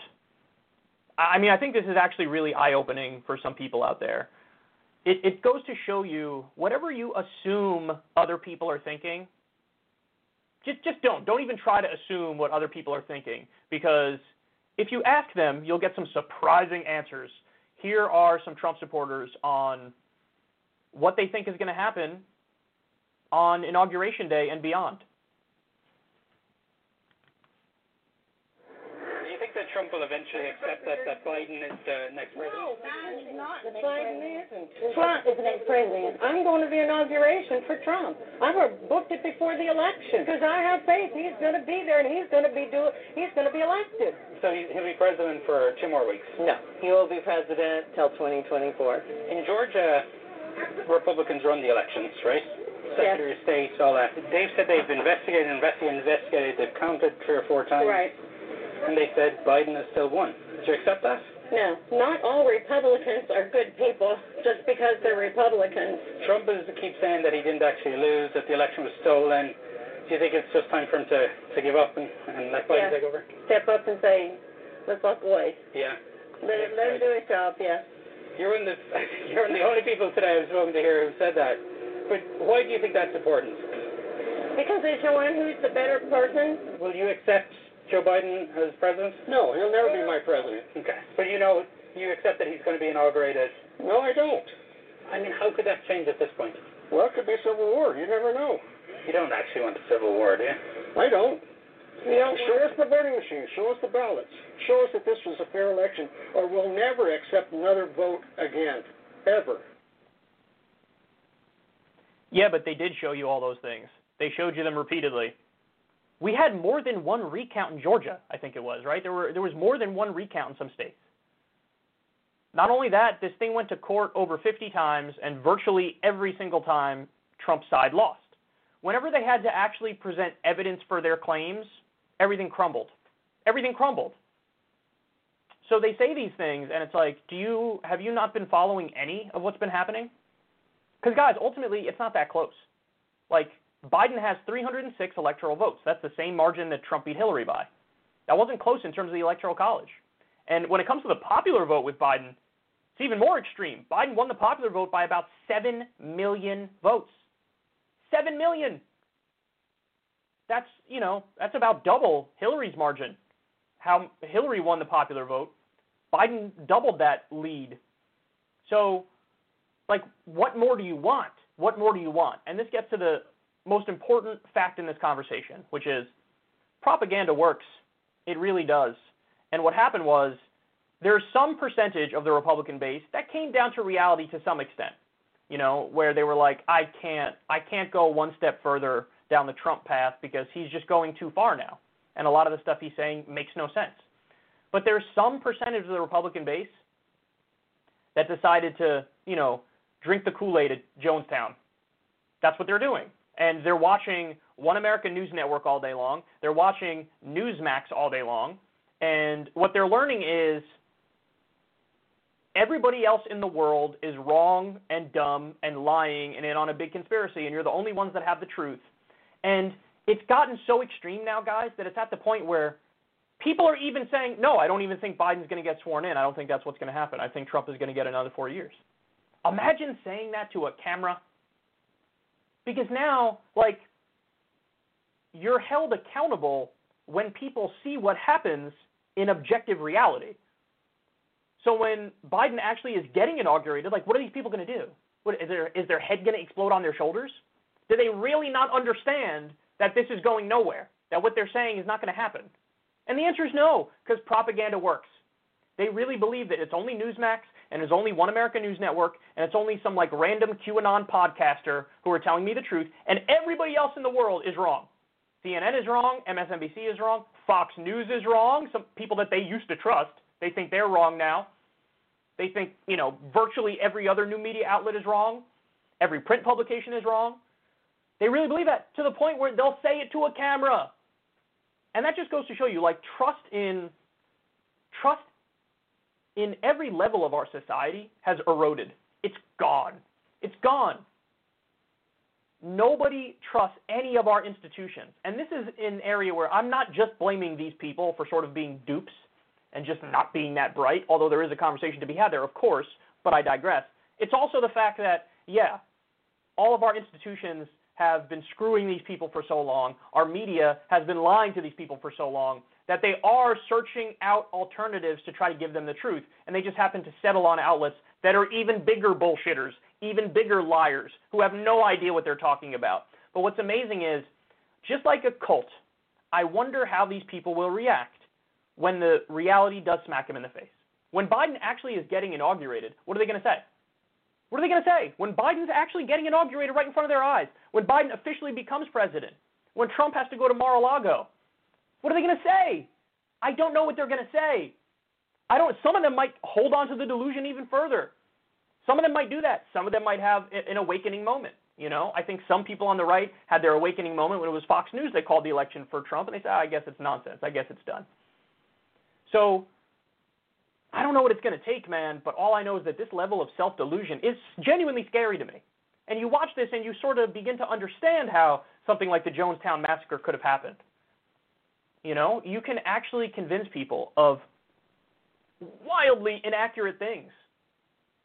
I mean I think this is actually really eye-opening for some people out there. It, it goes to show you whatever you assume other people are thinking. Just just don't don't even try to assume what other people are thinking because if you ask them, you'll get some surprising answers. Here are some Trump supporters on what they think is going to happen on Inauguration Day and beyond. Trump will eventually accept that, that Biden is the next president? No, Biden is not. Biden isn't. Trump is the next president. I'm going to the inauguration for Trump. I've booked it before the election because I have faith he's going to be there and he's going to be do he's going to be elected. So he, he'll be president for two more weeks. No, he will be president till 2024. In Georgia, Republicans run the elections, right? Secretary of State, all that. They've said they've investigated, investigated, investigated. They've counted three or four times. Right. And they said Biden has still won. Did you accept that? No, not all Republicans are good people just because they're Republicans. Trump is, keep saying that he didn't actually lose, that the election was stolen. Do you think it's just time for him to, to give up and, and let Biden Yeah. take over? Step up and say, let's walk away. Yeah. Let, let him do his job, yeah. You're one of the <laughs> you're one of the only people today I've spoken to here who said that. But why do you think that's important? Because they're showing who's the better person. Will you accept Joe Biden as president? No, he'll never be my president. Okay. But you know you accept that he's going to be inaugurated. No, I don't. I mean, how could that change at this point? Well, it could be civil war. You never know. You don't actually want a civil war, do you? I don't. You don't Show us the voting machine. Show us the ballots. Show us that this was a fair election, or we'll never accept another vote again, ever. Yeah, but they did show you all those things. They showed you them repeatedly. We had more than one recount in Georgia, I think it was, right? There were there was more than one recount in some states. Not only that, this thing went to court over 50 times and virtually every single time Trump's side lost. Whenever they had to actually present evidence for their claims, everything crumbled. Everything crumbled. So they say these things and it's like, do you have you not been following any of what's been happening? Because, guys, ultimately, it's not that close. Like, Biden has 306 electoral votes. That's the same margin that Trump beat Hillary by. That wasn't close in terms of the Electoral College. And when it comes to the popular vote with Biden, it's even more extreme. Biden won the popular vote by about 7 million votes. 7 million! That's, you know, that's about double Hillary's margin. How Hillary won the popular vote. Biden doubled that lead. So, like what more do you want? What more do you want? And this gets to the most important fact in this conversation, which is propaganda works. It really does. And what happened was there's some percentage of the Republican base that came down to reality to some extent. You know, where they were like, I can't I can't go one step further down the Trump path because he's just going too far now. And a lot of the stuff he's saying makes no sense. But there's some percentage of the Republican base that decided to, you know, drink the Kool-Aid at Jonestown. That's what they're doing. And they're watching One American News Network all day long. They're watching Newsmax all day long. And what they're learning is everybody else in the world is wrong and dumb and lying and in on a big conspiracy, and you're the only ones that have the truth. And it's gotten so extreme now, guys, that it's at the point where people are even saying, no, I don't even think Biden's going to get sworn in. I don't think that's what's going to happen. I think Trump is going to get another four years. Imagine saying that to a camera. Because now, like, you're held accountable when people see what happens in objective reality. So when Biden actually is getting inaugurated, like, what are these people going to do? What, is, their, is their head going to explode on their shoulders? Do they really not understand that this is going nowhere? That what they're saying is not going to happen? And the answer is no, because propaganda works. They really believe that it's only Newsmax and it's only One American News Network and it's only some like random QAnon podcaster who are telling me the truth, and everybody else in the world is wrong. CNN is wrong, MSNBC is wrong, Fox News is wrong. Some people that they used to trust, they think they're wrong now. They think, you know, virtually every other new media outlet is wrong. Every print publication is wrong. They really believe that to the point where they'll say it to a camera. And that just goes to show you like trust in trust in every level of our society has eroded. It's gone. It's gone. Nobody trusts any of our institutions. And this is an area where I'm not just blaming these people for sort of being dupes and just not being that bright, although there is a conversation to be had there, of course, but I digress. It's also the fact that, yeah, all of our institutions have been screwing these people for so long, our media has been lying to these people for so long, that they are searching out alternatives to try to give them the truth, and they just happen to settle on outlets that are even bigger bullshitters, even bigger liars, who have no idea what they're talking about. But what's amazing is, just like a cult, I wonder how these people will react when the reality does smack him in the face. When Biden actually is getting inaugurated, what are they going to say? What are they going to say? When Biden's actually getting inaugurated right in front of their eyes, when Biden officially becomes president, when Trump has to go to Mar-a-Lago, what are they going to say? I don't know what they're going to say. I don't. Some of them might hold on to the delusion even further. Some of them might do that. Some of them might have an awakening moment. You know, I think some people on the right had their awakening moment when it was Fox News that called the election for Trump, and they said, oh, "I guess it's nonsense. I guess it's done." So I don't know what it's going to take, man, but all I know is that this level of self delusion is genuinely scary to me. And you watch this and you sort of begin to understand how something like the Jonestown Massacre could have happened. You know, you can actually convince people of wildly inaccurate things,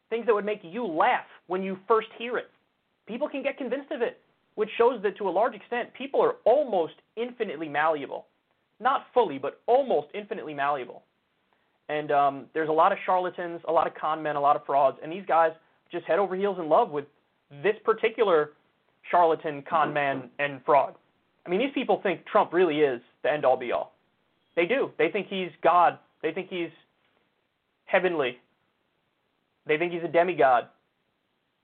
things that would make you laugh when you first hear it. People can get convinced of it, which shows that to a large extent, people are almost infinitely malleable. Not fully, but almost infinitely malleable. And um, there's a lot of charlatans, a lot of con men, a lot of frauds, and these guys just head over heels in love with this particular charlatan, con man, and fraud. I mean, these people think Trump really is the end all be all. They do. They think he's God. They think he's heavenly. They think he's a demigod.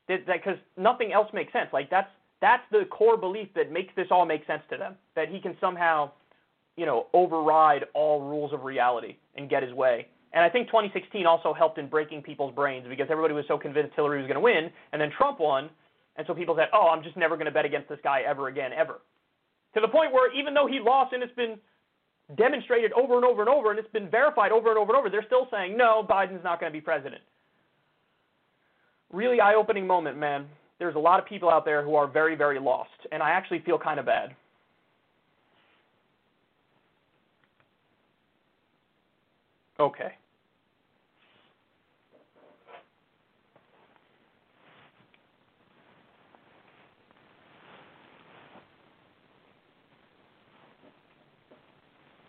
Because nothing else makes sense. Like that's that's the core belief that makes this all make sense to them. That he can somehow, you know, override all rules of reality and get his way. And I think 2016 also helped in breaking people's brains because everybody was so convinced Hillary was going to win, and then Trump won, and so people said, "Oh, I'm just never going to bet against this guy ever again, ever." To the point where even though he lost and it's been demonstrated over and over and over, and it's been verified over and over and over, they're still saying, "No, Biden's not going to be president." Really eye-opening moment, man. There's a lot of people out there who are very, very lost, and I actually feel kind of bad. Okay.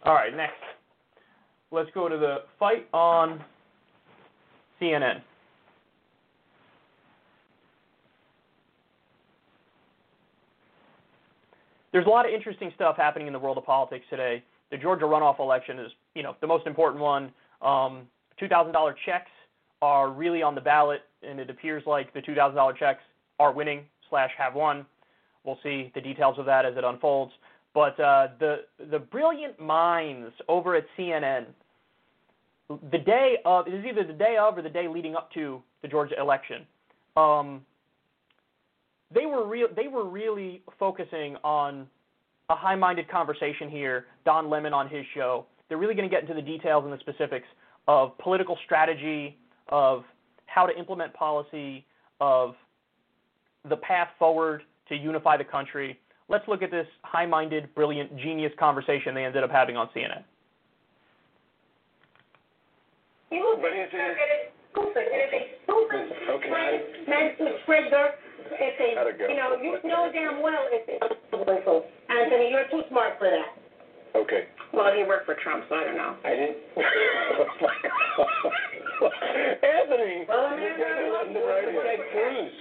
All right, next. Let's go to the fight on CNN. There's a lot of interesting stuff happening in the world of politics today. The Georgia runoff election is, you know, the most important one. Um, $2,000 checks are really on the ballot, and it appears like the $2,000 checks are winning slash have won. We'll see the details of that as it unfolds. But uh, the the brilliant minds over at CNN, the day of it is either the day of or the day leading up to the Georgia election, um, they were real. They were really focusing on a high-minded conversation here. Don Lemon on his show. They're really going to get into the details and the specifics of political strategy, of how to implement policy, of the path forward to unify the country. Let's look at this high minded, brilliant, genius conversation they ended up having on CNN. But is it stupid? It is stupid. Okay. Meant trigger. If they, you know, you know damn well if it's Anthony, you're too smart for that. Okay. Well, you work for Trump, so I don't know. I didn't. Anthony. Well, I mean, You're listening to Ted Cruz.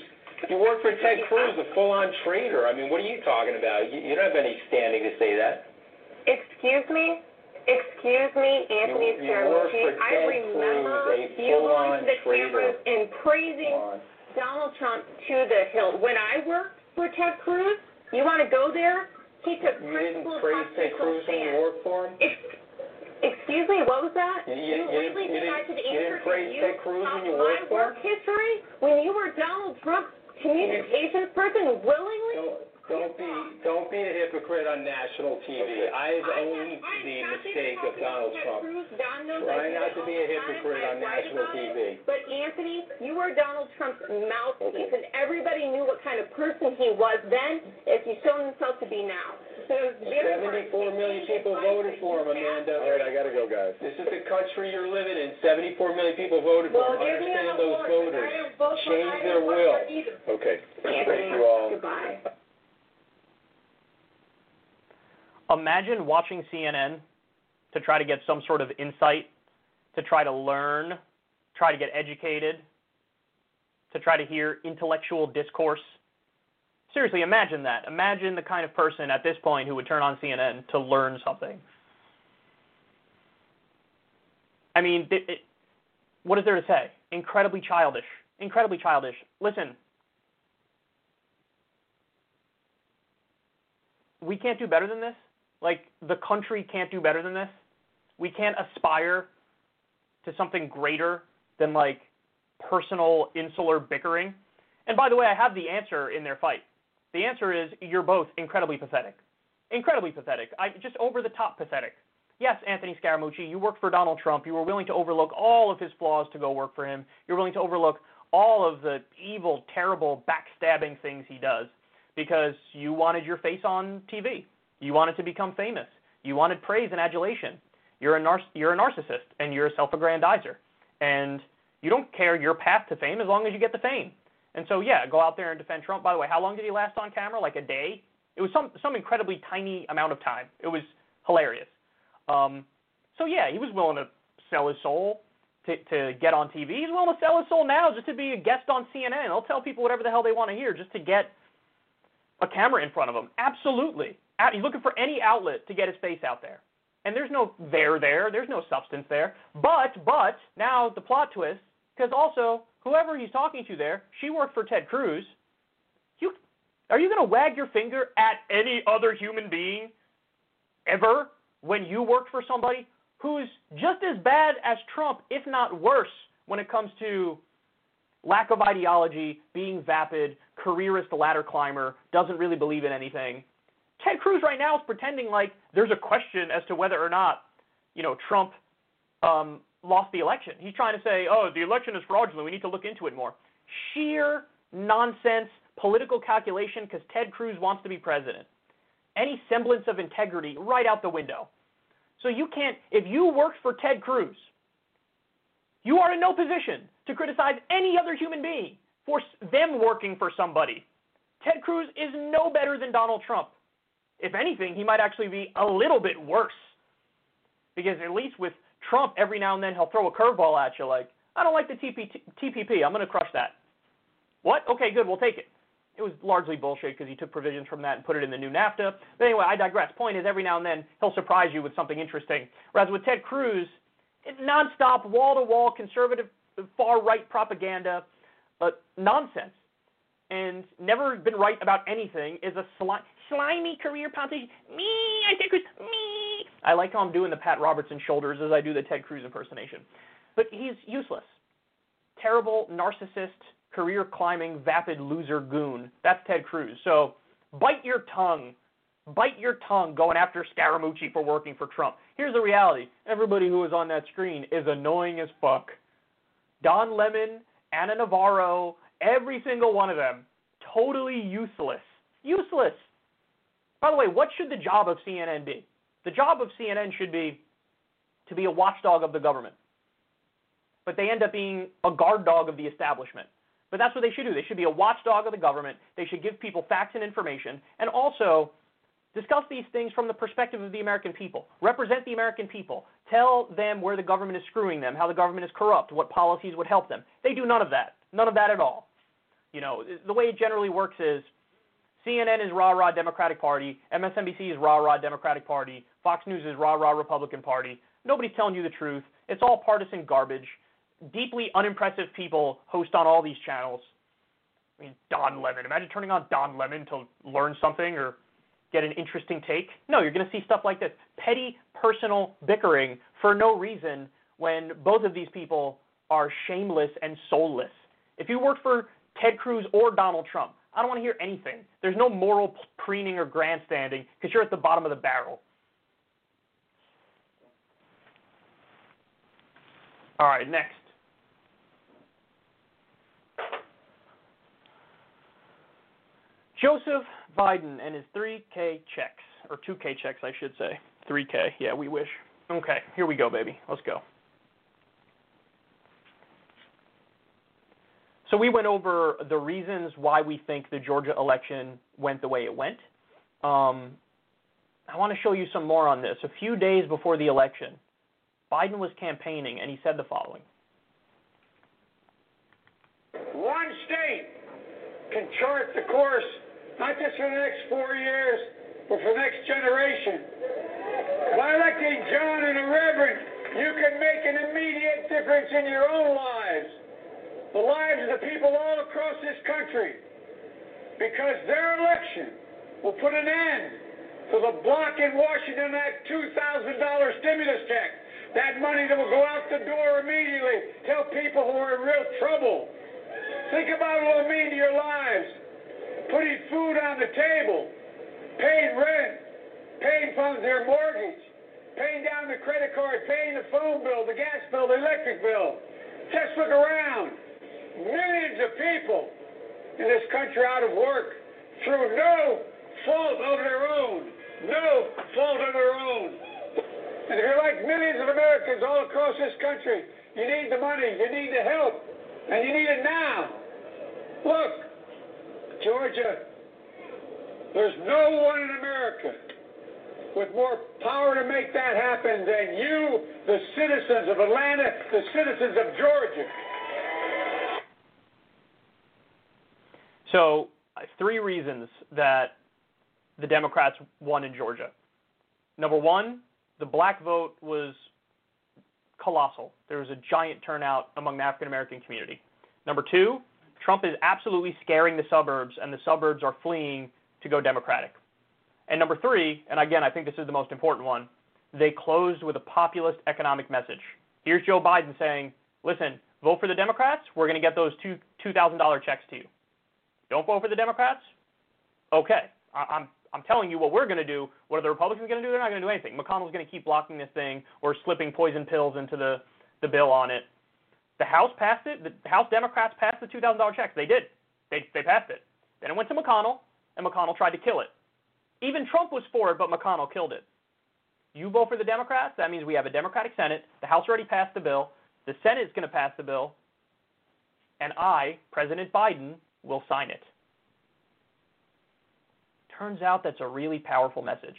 You work for Ted Cruz, a full-on traitor. I mean, what are you talking about? You, you don't have any standing to say that. Excuse me? Excuse me, Anthony You- you work Scaramucci. I remember you going to the cameras and praising Donald Trump to the hill. When I worked for Ted Cruz, you want to go there? He took You didn't praise Ted Cruz when you worked for him? Ex- Excuse me, what was that? You- you- you really didn't- you should didn't- you answer didn't praise Ted Cruz when you my worked for work history when you were Donald Trump's communications person willingly? Don't, don't be don't be a hypocrite on national TV. I've I'm owned not- the mistake of Donald Trump. Cruz. Don knows Try I not to be a hypocrite on national TV. But Anthony, you were Donald Trump's mouthpiece, and everybody knew what kind of person he was then, as he's shown himself to be now. So it was very hard to 74 million people voted for him. Amanda. All right, I gotta go, guys. This is the country you're living in. 74 million people voted for Well, him. give Understand those award, 'cause voters. Vote Change their will. Okay. Anthony, Thank you all. Goodbye. Imagine watching CNN to try to get some sort of insight, to try to learn, try to get educated, to try to hear intellectual discourse. Seriously, imagine that. Imagine the kind of person at this point who would turn on CNN to learn something. I mean, it, it, what is there to say? Incredibly childish. Incredibly childish. Listen, we can't do better than this. Like, the country can't do better than this. We can't aspire to something greater than, like, personal, insular bickering. And by the way, I have the answer in their fight. The answer is you're both incredibly pathetic. Incredibly pathetic. I, just over the top pathetic. Yes, Anthony Scaramucci, you worked for Donald Trump. You were willing to overlook all of his flaws to go work for him. You're willing to overlook all of the evil, terrible, backstabbing things he does because you wanted your face on TV. You wanted to become famous. You wanted praise and adulation. You're a, nar- you're a narcissist and you're a self aggrandizer. And you don't care your path to fame as long as you get the fame. And so, yeah, go out there and defend Trump. By the way, how long did he last on camera? Like a day? It was some some incredibly tiny amount of time. It was hilarious. Um, so yeah, he was willing to sell his soul to to get on TV. He's willing to sell his soul now just to be a guest on CNN. He'll tell people whatever the hell they want to hear just to get a camera in front of him. Absolutely. He's looking for any outlet to get his face out there. And there's no there there. There's no substance there. But but now the plot twist because also whoever he's talking to there, she worked for Ted Cruz. You are you going to wag your finger at any other human being ever when you worked for somebody who's just as bad as Trump, if not worse, when it comes to lack of ideology, being vapid, careerist ladder climber, doesn't really believe in anything. Ted Cruz right now is pretending like there's a question as to whether or not, you know, Trump um, lost the election. He's trying to say, oh, the election is fraudulent. We need to look into it more. Sheer nonsense political calculation because Ted Cruz wants to be president. Any semblance of integrity right out the window. So you can't, if you worked for Ted Cruz, you are in no position to criticize any other human being for them working for somebody. Ted Cruz is no better than Donald Trump. If anything, he might actually be a little bit worse. Because at least with Trump, every now and then he'll throw a curveball at you like, I don't like the TPP. I'm going to crush that. What? Okay, good. We'll take it. It was largely bullshit because he took provisions from that and put it in the new NAFTA. But anyway, I digress. Point is, every now and then he'll surprise you with something interesting. Whereas with Ted Cruz, nonstop, wall to wall, conservative, far right propaganda, uh, nonsense, and never been right about anything. Is a sli- slimy career politician. Me, I Ted Cruz. Me. I like how I'm doing the Pat Robertson shoulders as I do the Ted Cruz impersonation. But he's useless. Terrible narcissist career climbing, vapid loser goon. That's Ted Cruz. So bite your tongue. Bite your tongue going after Scaramucci for working for Trump. Here's the reality everybody who is on that screen is annoying as fuck. Don Lemon, Ana Navarro, every single one of them, totally useless. Useless. By the way, what should the job of CNN be? The job of CNN should be to be a watchdog of the government. But they end up being a guard dog of the establishment. But that's what they should do. They should be a watchdog of the government. They should give people facts and information, and also discuss these things from the perspective of the American people. Represent the American people. Tell them where the government is screwing them, how the government is corrupt, what policies would help them. They do none of that. None of that at all. You know, the way it generally works is CNN is rah rah Democratic Party, MSNBC is rah rah Democratic Party, Fox News is rah rah Republican Party. Nobody's telling you the truth. It's all partisan garbage deeply unimpressive people host on all these channels. I mean, Don Lemon. Imagine turning on Don Lemon to learn something or get an interesting take. No, you're going to see stuff like this petty personal bickering for no reason when both of these people are shameless and soulless. If you worked for Ted Cruz or Donald Trump, I don't want to hear anything. There's no moral preening or grandstanding because you're at the bottom of the barrel. All right, next. Joseph Biden and his 3K checks, or 2K checks, I should say. 3K, yeah, we wish. Okay, here we go, baby. Let's go. So we went over the reasons why we think the Georgia election went the way it went. Um, I want to show you some more on this. A few days before the election, Biden was campaigning, and he said the following One state can chart the course not just for the next four years, but for the next generation. By electing Jon and the Reverend you can make an immediate difference in your own lives, the lives of the people all across this country, because their election will put an end to the block in Washington that $2,000 stimulus check. That money that will go out the door immediately. Tell people who are in real trouble. Think about what it'll mean to your lives. Putting food on the table, paying rent, paying for their mortgage, paying down the credit card, paying the phone bill, the gas bill, the electric bill. Just look around. Millions of people in this country out of work through no fault of their own. No fault of their own. And if you're like millions of Americans all across this country, you need the money, you need the help, and you need it now. Look, Georgia, there's no one in America with more power to make that happen than you, the citizens of Atlanta, the citizens of Georgia. So, three reasons that the Democrats won in Georgia. Number one, the black vote was colossal. There was a giant turnout among the African American community. Number two, Trump is absolutely scaring the suburbs, and the suburbs are fleeing to go Democratic. And number three, and again, I think this is the most important one, they closed with a populist economic message. Here's Joe Biden saying, listen, vote for the Democrats, we're going to get those two $2,000 checks to you. Don't vote for the Democrats? Okay, I- I'm I'm telling you what we're going to do. What are the Republicans going to do? They're not going to do anything. McConnell's going to keep blocking this thing or slipping poison pills into the, the bill on it. The House passed it. The House Democrats passed the $2,000 checks. They did. They, they passed it. Then it went to McConnell, and McConnell tried to kill it. Even Trump was for it, but McConnell killed it. You vote for the Democrats, that means we have a Democratic Senate. The House already passed the bill. The Senate is going to pass the bill. And I, President Biden, will sign it. Turns out that's a really powerful message.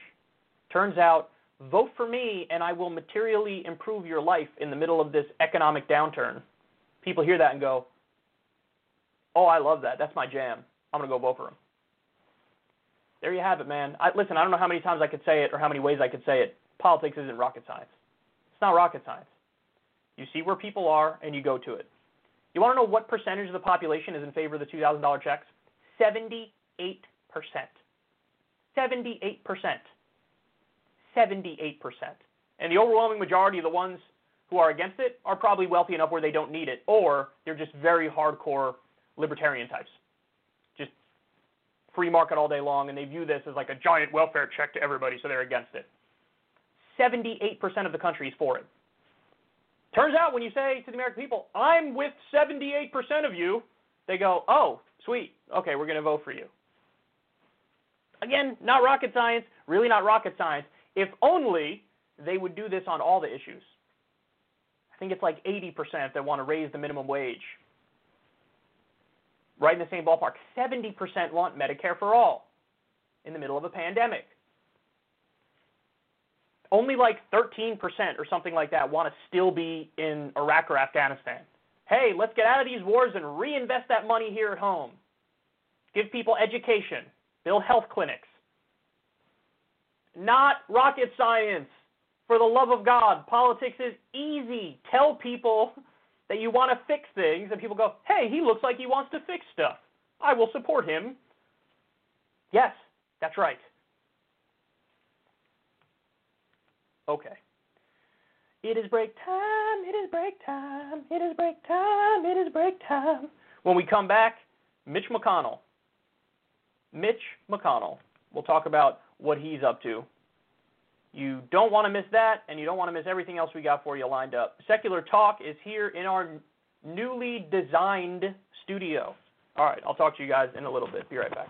Turns out, vote for me and I will materially improve your life in the middle of this economic downturn. People hear that and go, oh, I love that. That's my jam. I'm going to go vote for him. There you have it, man. I, listen, I don't know how many times I could say it or how many ways I could say it. Politics isn't rocket science. It's not rocket science. You see where people are and you go to it. You want to know what percentage of the population is in favor of the $2,000 checks? 78%. 78%. 78%. And the overwhelming majority of the ones who are against it are probably wealthy enough where they don't need it, or they're just very hardcore libertarian types. Just free market all day long, and they view this as like a giant welfare check to everybody, so they're against it. 78% of the country is for it. Turns out when you say to the American people, I'm with 78% of you, they go, oh, sweet, okay, we're going to vote for you. Again, not rocket science, really not rocket science. If only they would do this on all the issues. I think it's like 80% that want to raise the minimum wage. Right in the same ballpark. 70% want Medicare for all in the middle of a pandemic. Only like 13% or something like that want to still be in Iraq or Afghanistan. Hey, let's get out of these wars and reinvest that money here at home. Give people education, build health clinics. Not rocket science. For the love of God, politics is easy. Tell people <laughs> that you want to fix things, and people go, hey, he looks like he wants to fix stuff. I will support him. Yes, that's right. Okay. It is break time, it is break time, it is break time, it is break time. When we come back, Mitch McConnell. Mitch McConnell. We'll talk about what he's up to. You don't want to miss that, and you don't want to miss everything else we got for you lined up. Secular Talk is here in our newly designed studio. All right, I'll talk to you guys in a little bit. Be right back.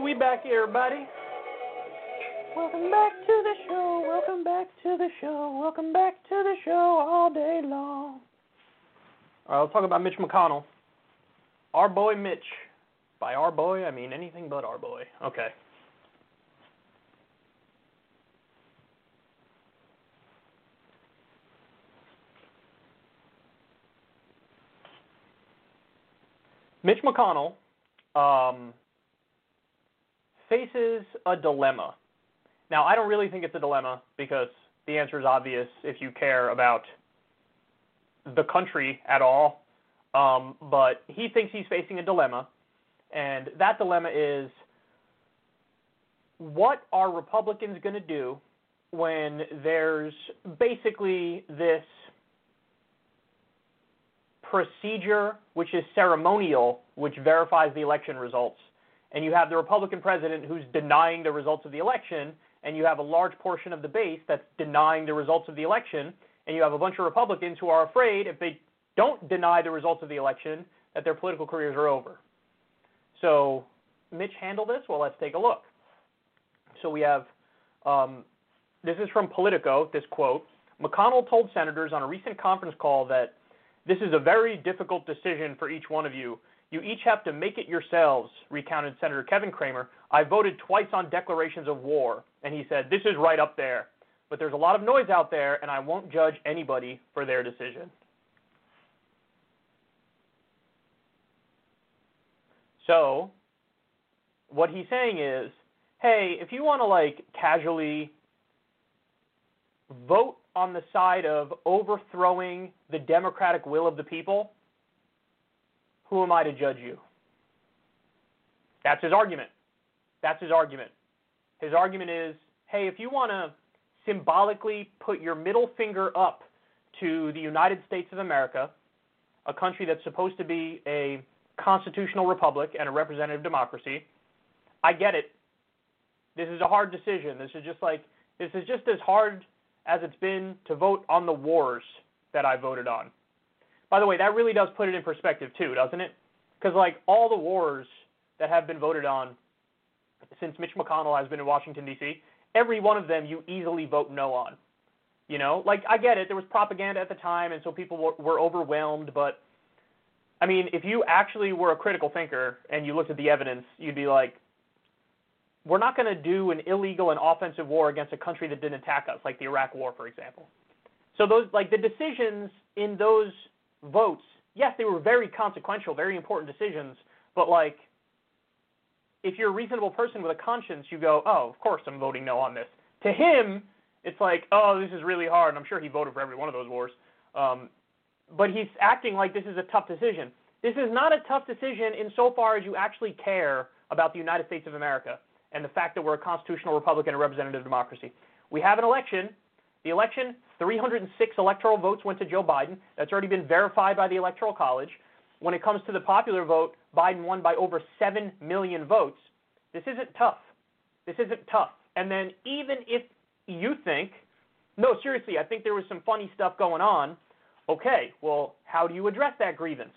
We back here, everybody. Welcome back to the show. Welcome back to the show. Welcome back to the show all day long. All right, let's talk about Mitch McConnell. Our boy Mitch. By our boy, I mean anything but our boy. Okay. Mitch McConnell um, faces a dilemma. Now, I don't really think it's a dilemma because the answer is obvious if you care about the country at all. Um, but he thinks he's facing a dilemma, and that dilemma is what are Republicans going to do when there's basically this procedure which is ceremonial, which verifies the election results, and you have the Republican president who's denying the results of the election, and you have a large portion of the base that's denying the results of the election, and you have a bunch of Republicans who are afraid if they don't deny the results of the election that their political careers are over. So, Mitch handled this? Well, let's take a look. So we have um, this is from Politico, this quote. McConnell told senators on a recent conference call that this is a very difficult decision for each one of you. You each have to make it yourselves, recounted Senator Kevin Cramer. I voted twice on declarations of war, and he said, This is right up there. But there's a lot of noise out there, and I won't judge anybody for their decision. So, what he's saying is, hey, if you want to like casually vote on the side of overthrowing the democratic will of the people, who am I to judge you? That's his argument. That's his argument. His argument is hey, if you want to symbolically put your middle finger up to the United States of America, a country that's supposed to be a constitutional republic and a representative democracy, I get it. This is a hard decision. This is just like this is just as hard as it's been to vote on the wars that I voted on. By the way, that really does put it in perspective too, doesn't it? Because like all the wars that have been voted on since Mitch McConnell has been in Washington D.C., every one of them you easily vote no on. You know, like I get it, there was propaganda at the time, and so people were, were overwhelmed. But I mean, if you actually were a critical thinker and you looked at the evidence, you'd be like, we're not going to do an illegal and offensive war against a country that didn't attack us, like the Iraq War, for example. So those, like the decisions in those votes, yes, they were very consequential, very important decisions, but like, if you're a reasonable person with a conscience, you go, oh, of course I'm voting no on this. To him, it's like, oh, this is really hard. And I'm sure he voted for every one of those wars. Um, but he's acting like this is a tough decision. This is not a tough decision insofar as you actually care about the United States of America and the fact that we're a constitutional republic and a representative democracy. We have an election. The election, 306 electoral votes went to Joe Biden. That's already been verified by the Electoral College. When it comes to the popular vote, Biden won by over 7 million votes. This isn't tough. This isn't tough. And then even if you think, no, seriously, I think there was some funny stuff going on. Okay, well, how do you address that grievance?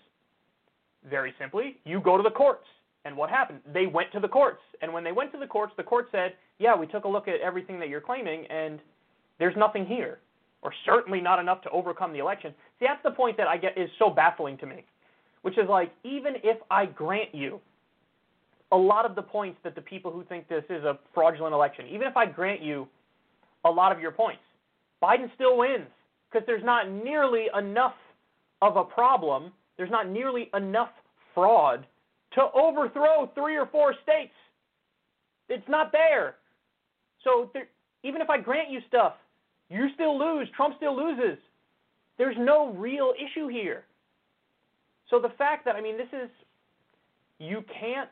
Very simply, you go to the courts. And what happened? They went to the courts. And when they went to the courts, the court said, yeah, we took a look at everything that you're claiming, and there's nothing here, or certainly not enough to overcome the election. See, that's the point that I get is so baffling to me, which is like, even if I grant you a lot of the points that the people who think this is a fraudulent election, even if I grant you a lot of your points, Biden still wins because there's not nearly enough of a problem, there's not nearly enough fraud to overthrow three or four states. It's not there. So there, even if I grant you stuff, you still lose. Trump still loses. There's no real issue here. So the fact that I mean this is you can't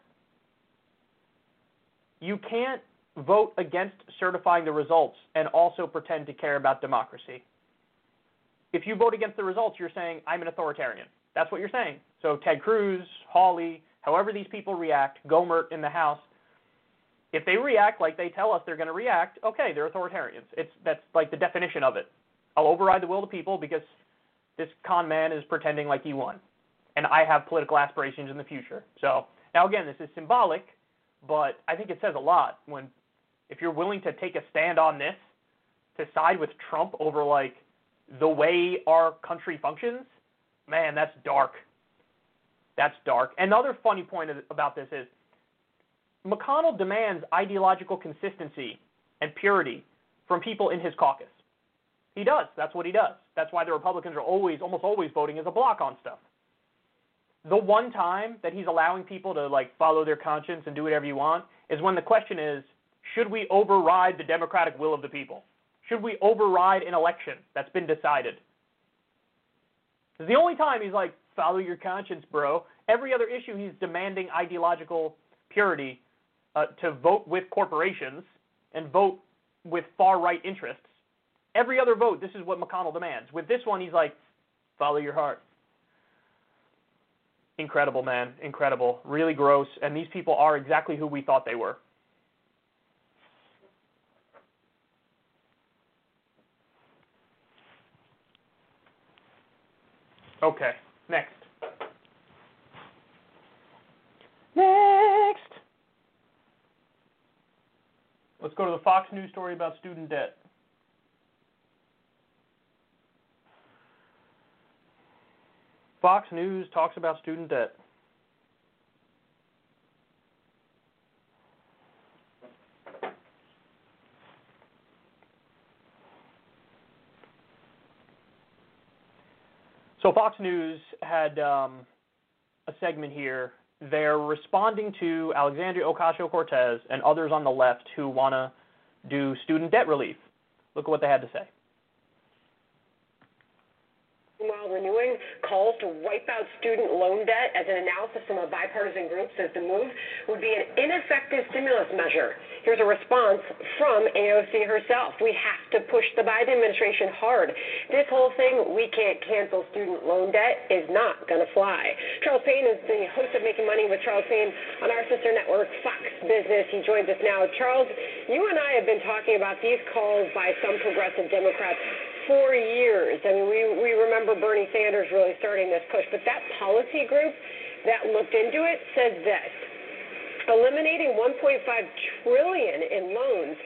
you can't vote against certifying the results and also pretend to care about democracy. If you vote against the results, you're saying I'm an authoritarian. That's what you're saying. So Ted Cruz, Hawley, however these people react, Gohmert in the House, if they react like they tell us they're going to react, okay, they're authoritarians. It's that's like the definition of it. I'll override the will of the people because this con man is pretending like he won, and I have political aspirations in the future. So now again, this is symbolic, but I think it says a lot when if you're willing to take a stand on this, to side with Trump over like the way our country functions, man, that's dark. That's dark. Another funny point about this is McConnell demands ideological consistency and purity from people in his caucus. He does. That's what he does. That's why the Republicans are always, almost always voting as a bloc on stuff. The one time that he's allowing people to like follow their conscience and do whatever you want is when the question is, should we override the democratic will of the people? Should we override an election that's been decided? It's the only time he's like, follow your conscience, bro. Every other issue, he's demanding ideological purity uh, to vote with corporations and vote with far right interests. Every other vote, this is what McConnell demands. With this one, he's like, follow your heart. Incredible, man. Incredible. Really gross. And these people are exactly who we thought they were. Okay, next. Next. Let's go to the Fox News story about student debt. Fox News talks about student debt. So Fox News had um, a segment here. They're responding to Alexandria Ocasio Cortez and others on the left who want to do student debt relief. Look at what they had to say renewing calls to wipe out student loan debt as an analysis from a bipartisan group says the move would be an ineffective stimulus measure. Here's a response from AOC herself. We have to push the Biden administration hard. This whole thing, we can't cancel student loan debt, is not going to fly. Charles Payne is the host of Making Money with Charles Payne on our sister network, Fox Business. He joins us now. Charles, you and I have been talking about these calls by some progressive Democrats four years. I mean, we, we remember Bernie Sanders really starting this push, but that policy group that looked into it said this eliminating 1.5 trillion in loans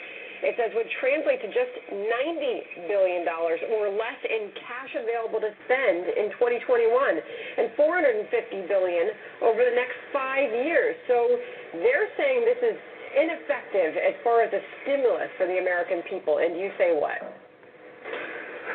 it says would translate to just $90 billion or less in cash available to spend in 2021 and 450 billion over the next five years. So they're saying this is ineffective as far as a stimulus for the American people. And you say what?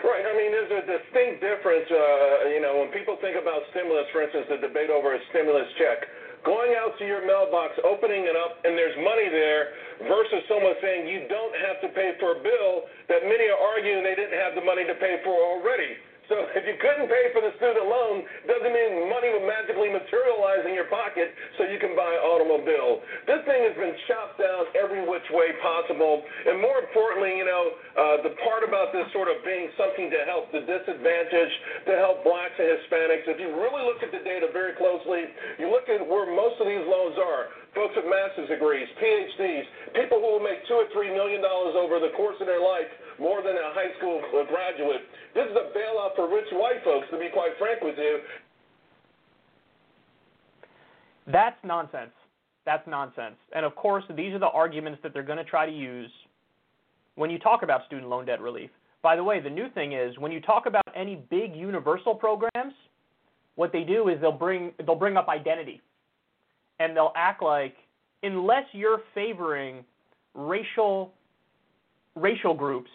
Right. I mean, there's a distinct difference. Uh, you know, when people think about stimulus, for instance, the debate over a stimulus check, going out to your mailbox, opening it up, and there's money there, versus someone saying you don't have to pay for a bill that many are arguing they didn't have the money to pay for already. So if you couldn't pay for the student loan, doesn't mean money will magically materialize in your pocket so you can buy an automobile. This thing has been chopped down every which way possible. And more importantly, you know, uh, the part about this sort of being something to help the disadvantaged, to help blacks and Hispanics, if you really look at the data very closely, you look at where most of these loans are folks with master's degrees, PhDs, people who will make two or three million dollars over the course of their life, more than a high school graduate. This is a bailout for rich white folks, to be quite frank with you. That's nonsense. That's nonsense. And of course, these are the arguments that they're going to try to use when you talk about student loan debt relief. By the way, the new thing is when you talk about any big universal programs, what they do is they'll bring they'll bring up identity and they'll act like unless you're favoring racial racial groups,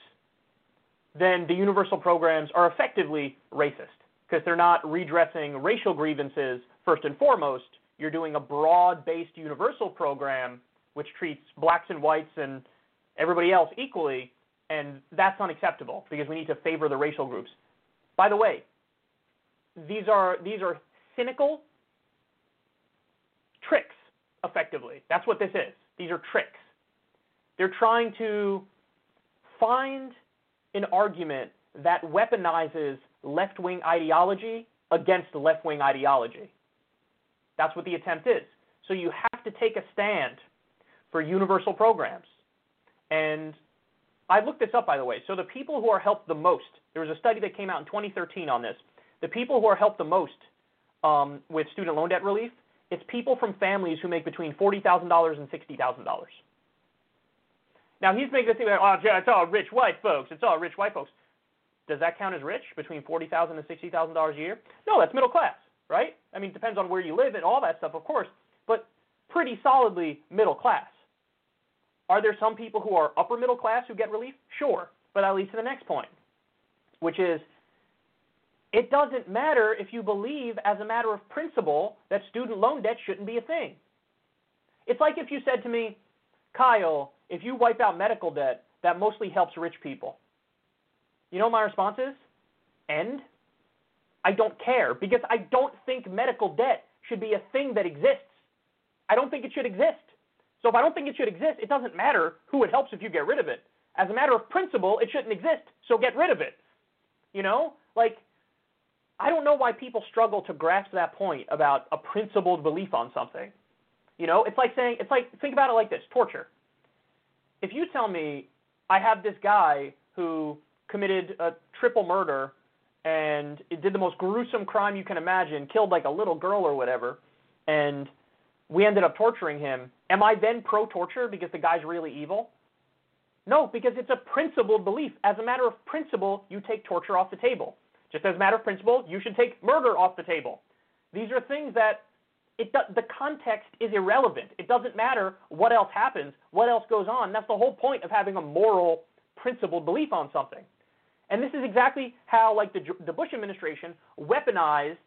then the universal programs are effectively racist because they're not redressing racial grievances first and foremost. You're doing a broad-based universal program which treats blacks and whites and everybody else equally, and that's unacceptable because we need to favor the racial groups. By the way, these are these are cynical tricks, effectively. That's what this is. These are tricks. They're trying to find an argument that weaponizes left wing ideology against left wing ideology. That's what the attempt is. So you have to take a stand for universal programs. And I looked this up, by the way. So the people who are helped the most, there was a study that came out in 2013 on this. The people who are helped the most um, with student loan debt relief It's people from families who make between $40,000 and $60,000. Now, he's making thing like, oh, it's all rich white folks. It's all rich white folks. Does that count as rich between $40,000 and $60,000 a year? No, that's middle class, right? I mean, it depends on where you live and all that stuff, of course, but pretty solidly middle class. Are there some people who are upper middle class who get relief? Sure, but that leads to the next point, which is it doesn't matter if you believe, as a matter of principle, that student loan debt shouldn't be a thing. It's like if you said to me, Kyle, if you wipe out medical debt, that mostly helps rich people. You know my response is? End. I don't care because I don't think medical debt should be a thing that exists. I don't think it should exist. So if I don't think it should exist, it doesn't matter who it helps if you get rid of it. As a matter of principle, it shouldn't exist, so get rid of it. You know? Like, I don't know why people struggle to grasp that point about a principled belief on something. You know, it's like saying, it's like, think about it like this torture. If you tell me I have this guy who committed a triple murder and did the most gruesome crime you can imagine, killed like a little girl or whatever, and we ended up torturing him, am I then pro torture because the guy's really evil? No, because it's a principled belief. As a matter of principle, you take torture off the table. Just as a matter of principle, you should take murder off the table. These are things that it the context is irrelevant. It doesn't matter what else happens, what else goes on. That's the whole point of having a moral, principled belief on something. And this is exactly how, like the, the Bush administration, weaponized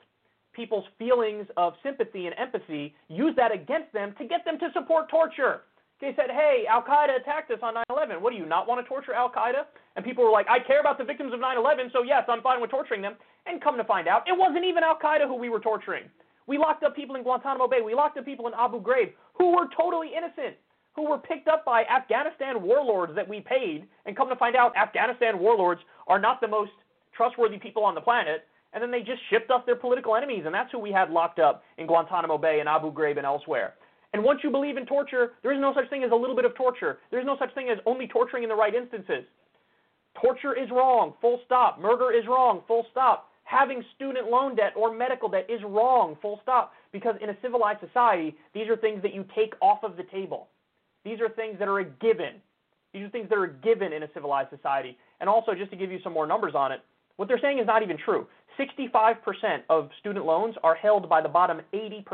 people's feelings of sympathy and empathy, used that against them to get them to support torture. They said, hey, Al Qaeda attacked us on 9 11. What do you not want to torture Al Qaeda? And people were like, I care about the victims of 9 11, so yes, I'm fine with torturing them. And come to find out, it wasn't even Al Qaeda who we were torturing. We locked up people in Guantanamo Bay. We locked up people in Abu Ghraib who were totally innocent, who were picked up by Afghanistan warlords that we paid. And come to find out, Afghanistan warlords are not the most trustworthy people on the planet. And then they just shipped us their political enemies, and that's who we had locked up in Guantanamo Bay and Abu Ghraib and elsewhere. And once you believe in torture, there is no such thing as a little bit of torture. There is no such thing as only torturing in the right instances. Torture is wrong, full stop. Murder is wrong, full stop. Having student loan debt or medical debt is wrong, full stop. Because in a civilized society, these are things that you take off of the table. These are things that are a given. These are things that are given in a civilized society. And also, just to give you some more numbers on it, what they're saying is not even true. 65% of student loans are held by the bottom 80%.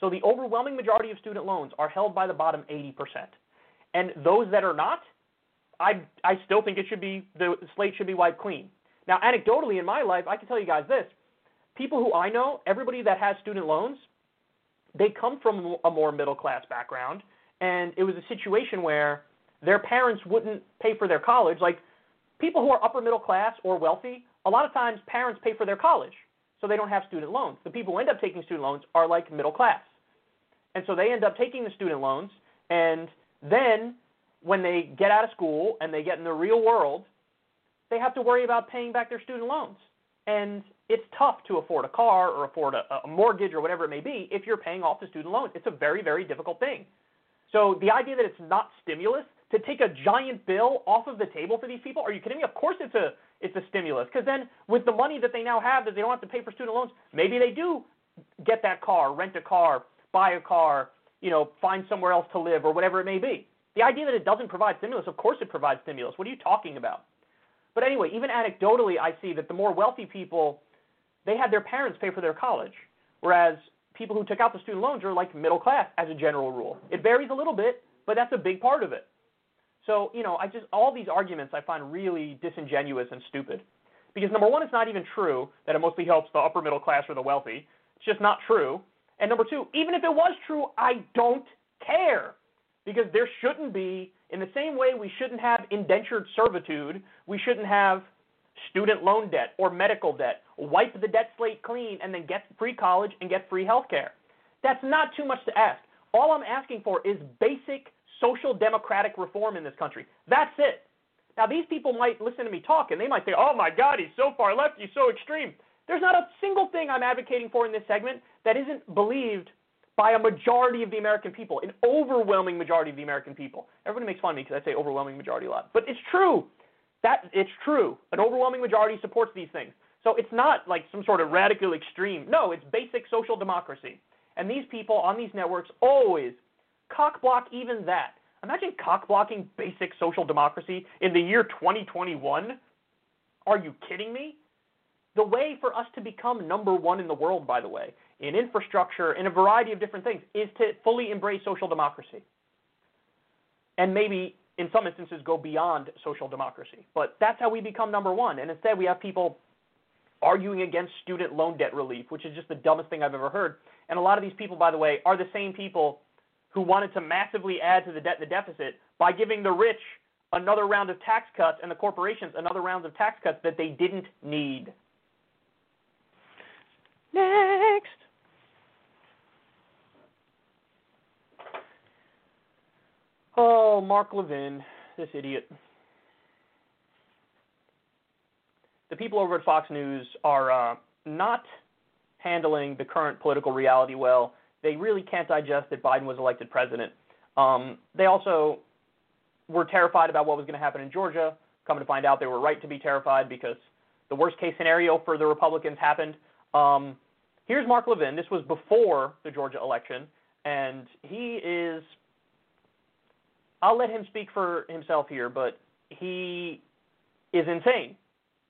So the overwhelming majority of student loans are held by the bottom 80%. And those that are not, I, I still think it should be, the slate should be wiped clean. Now, anecdotally in my life, I can tell you guys this. People who I know, everybody that has student loans, they come from a more middle class background. And it was a situation where their parents wouldn't pay for their college. Like people who are upper middle class or wealthy, a lot of times parents pay for their college so they don't have student loans. The people who end up taking student loans are like middle class. And so they end up taking the student loans, and then when they get out of school and they get in the real world, they have to worry about paying back their student loans. And it's tough to afford a car or afford a, a mortgage or whatever it may be if you're paying off the student loans. It's a very, very difficult thing. So the idea that it's not stimulus to take a giant bill off of the table for these people, are you kidding me? Of course it's a it's a stimulus. Because then, with the money that they now have that they don't have to pay for student loans, maybe they do get that car, rent a car, buy a car, you know, find somewhere else to live or whatever it may be. The idea that it doesn't provide stimulus, of course it provides stimulus. What are you talking about? But anyway, even anecdotally, I see that the more wealthy people, they had their parents pay for their college, whereas people who took out the student loans are like middle class as a general rule. It varies a little bit, but that's a big part of it. So, you know, I just all these arguments I find really disingenuous and stupid. Because number one, it's not even true that it mostly helps the upper middle class or the wealthy. It's just not true. And number two, even if it was true, I don't care. Because there shouldn't be, in the same way we shouldn't have indentured servitude, we shouldn't have student loan debt or medical debt. Wipe the debt slate clean and then get free college and get free health care. That's not too much to ask. All I'm asking for is basic social democratic reform in this country. That's it. Now, these people might listen to me talk and they might say, oh my God, he's so far left, he's so extreme. There's not a single thing I'm advocating for in this segment that isn't believed by a majority of the American people, an overwhelming majority of the American people. Everybody makes fun of me because I say overwhelming majority a lot, but it's true. That it's true. An overwhelming majority supports these things. So it's not like some sort of radical extreme. No, it's basic social democracy. And these people on these networks always cock block even that. Imagine cock blocking basic social democracy in the year 2021. Are you kidding me? The way for us to become number one in the world, by the way, in infrastructure, in a variety of different things, is to fully embrace social democracy. And maybe, in some instances, go beyond social democracy. But that's how we become number one. And instead, we have people arguing against student loan debt relief, which is just the dumbest thing I've ever heard. And a lot of these people, by the way, are the same people who wanted to massively add to the debt and the deficit by giving the rich another round of tax cuts and the corporations another round of tax cuts that they didn't need. Next. Oh, Mark Levin, this idiot. The people over at Fox News are uh, not handling the current political reality well. They really can't digest that Biden was elected president. Um, they also were terrified about what was going to happen in Georgia. Coming to find out, they were right to be terrified because the worst case scenario for the Republicans happened. Um, here's Mark Levin. This was before the Georgia election, and he is. I'll let him speak for himself here, but he is insane,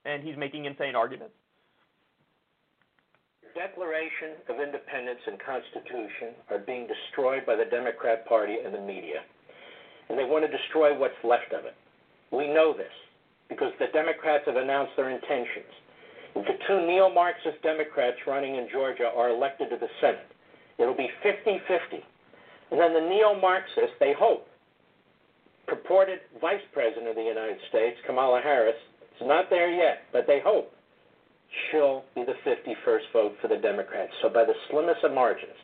and he's making insane arguments. Declaration of Independence and Constitution are being destroyed by the Democrat Party and the media. And they want to destroy what's left of it. We know this because the Democrats have announced their intentions. If the two neo Marxist Democrats running in Georgia are elected to the Senate, it'll be 50 50. And then the neo Marxists, they hope, purported Vice President of the United States, Kamala Harris, is not there yet, but they hope she'll be the 51st vote for the Democrats. So by the slimmest of margins,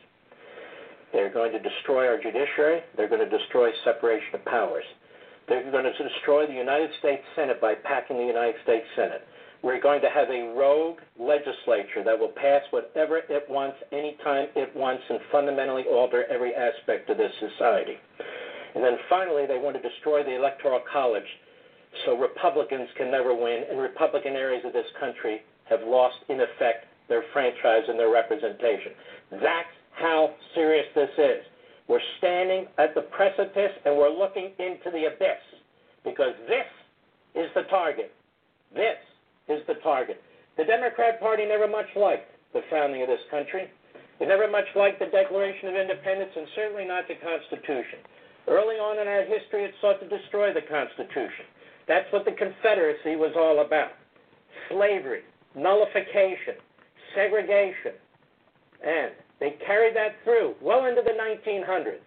they're going to destroy our judiciary. They're going to destroy separation of powers. They're going to destroy the United States Senate by packing the United States Senate. We're going to have a rogue legislature that will pass whatever it wants, anytime it wants, and fundamentally alter every aspect of this society. And then finally, they want to destroy the Electoral College so Republicans can never win, and Republican areas of this country have lost, in effect, their franchise and their representation. That's how serious this is. We're standing at the precipice and we're looking into the abyss because this is the target. This is the target. The Democrat Party never much liked the founding of this country. It never much liked the Declaration of Independence and certainly not the Constitution. Early on in our history, it sought to destroy the Constitution. That's what the Confederacy was all about slavery, nullification, segregation, and they carried that through well into the 1900s.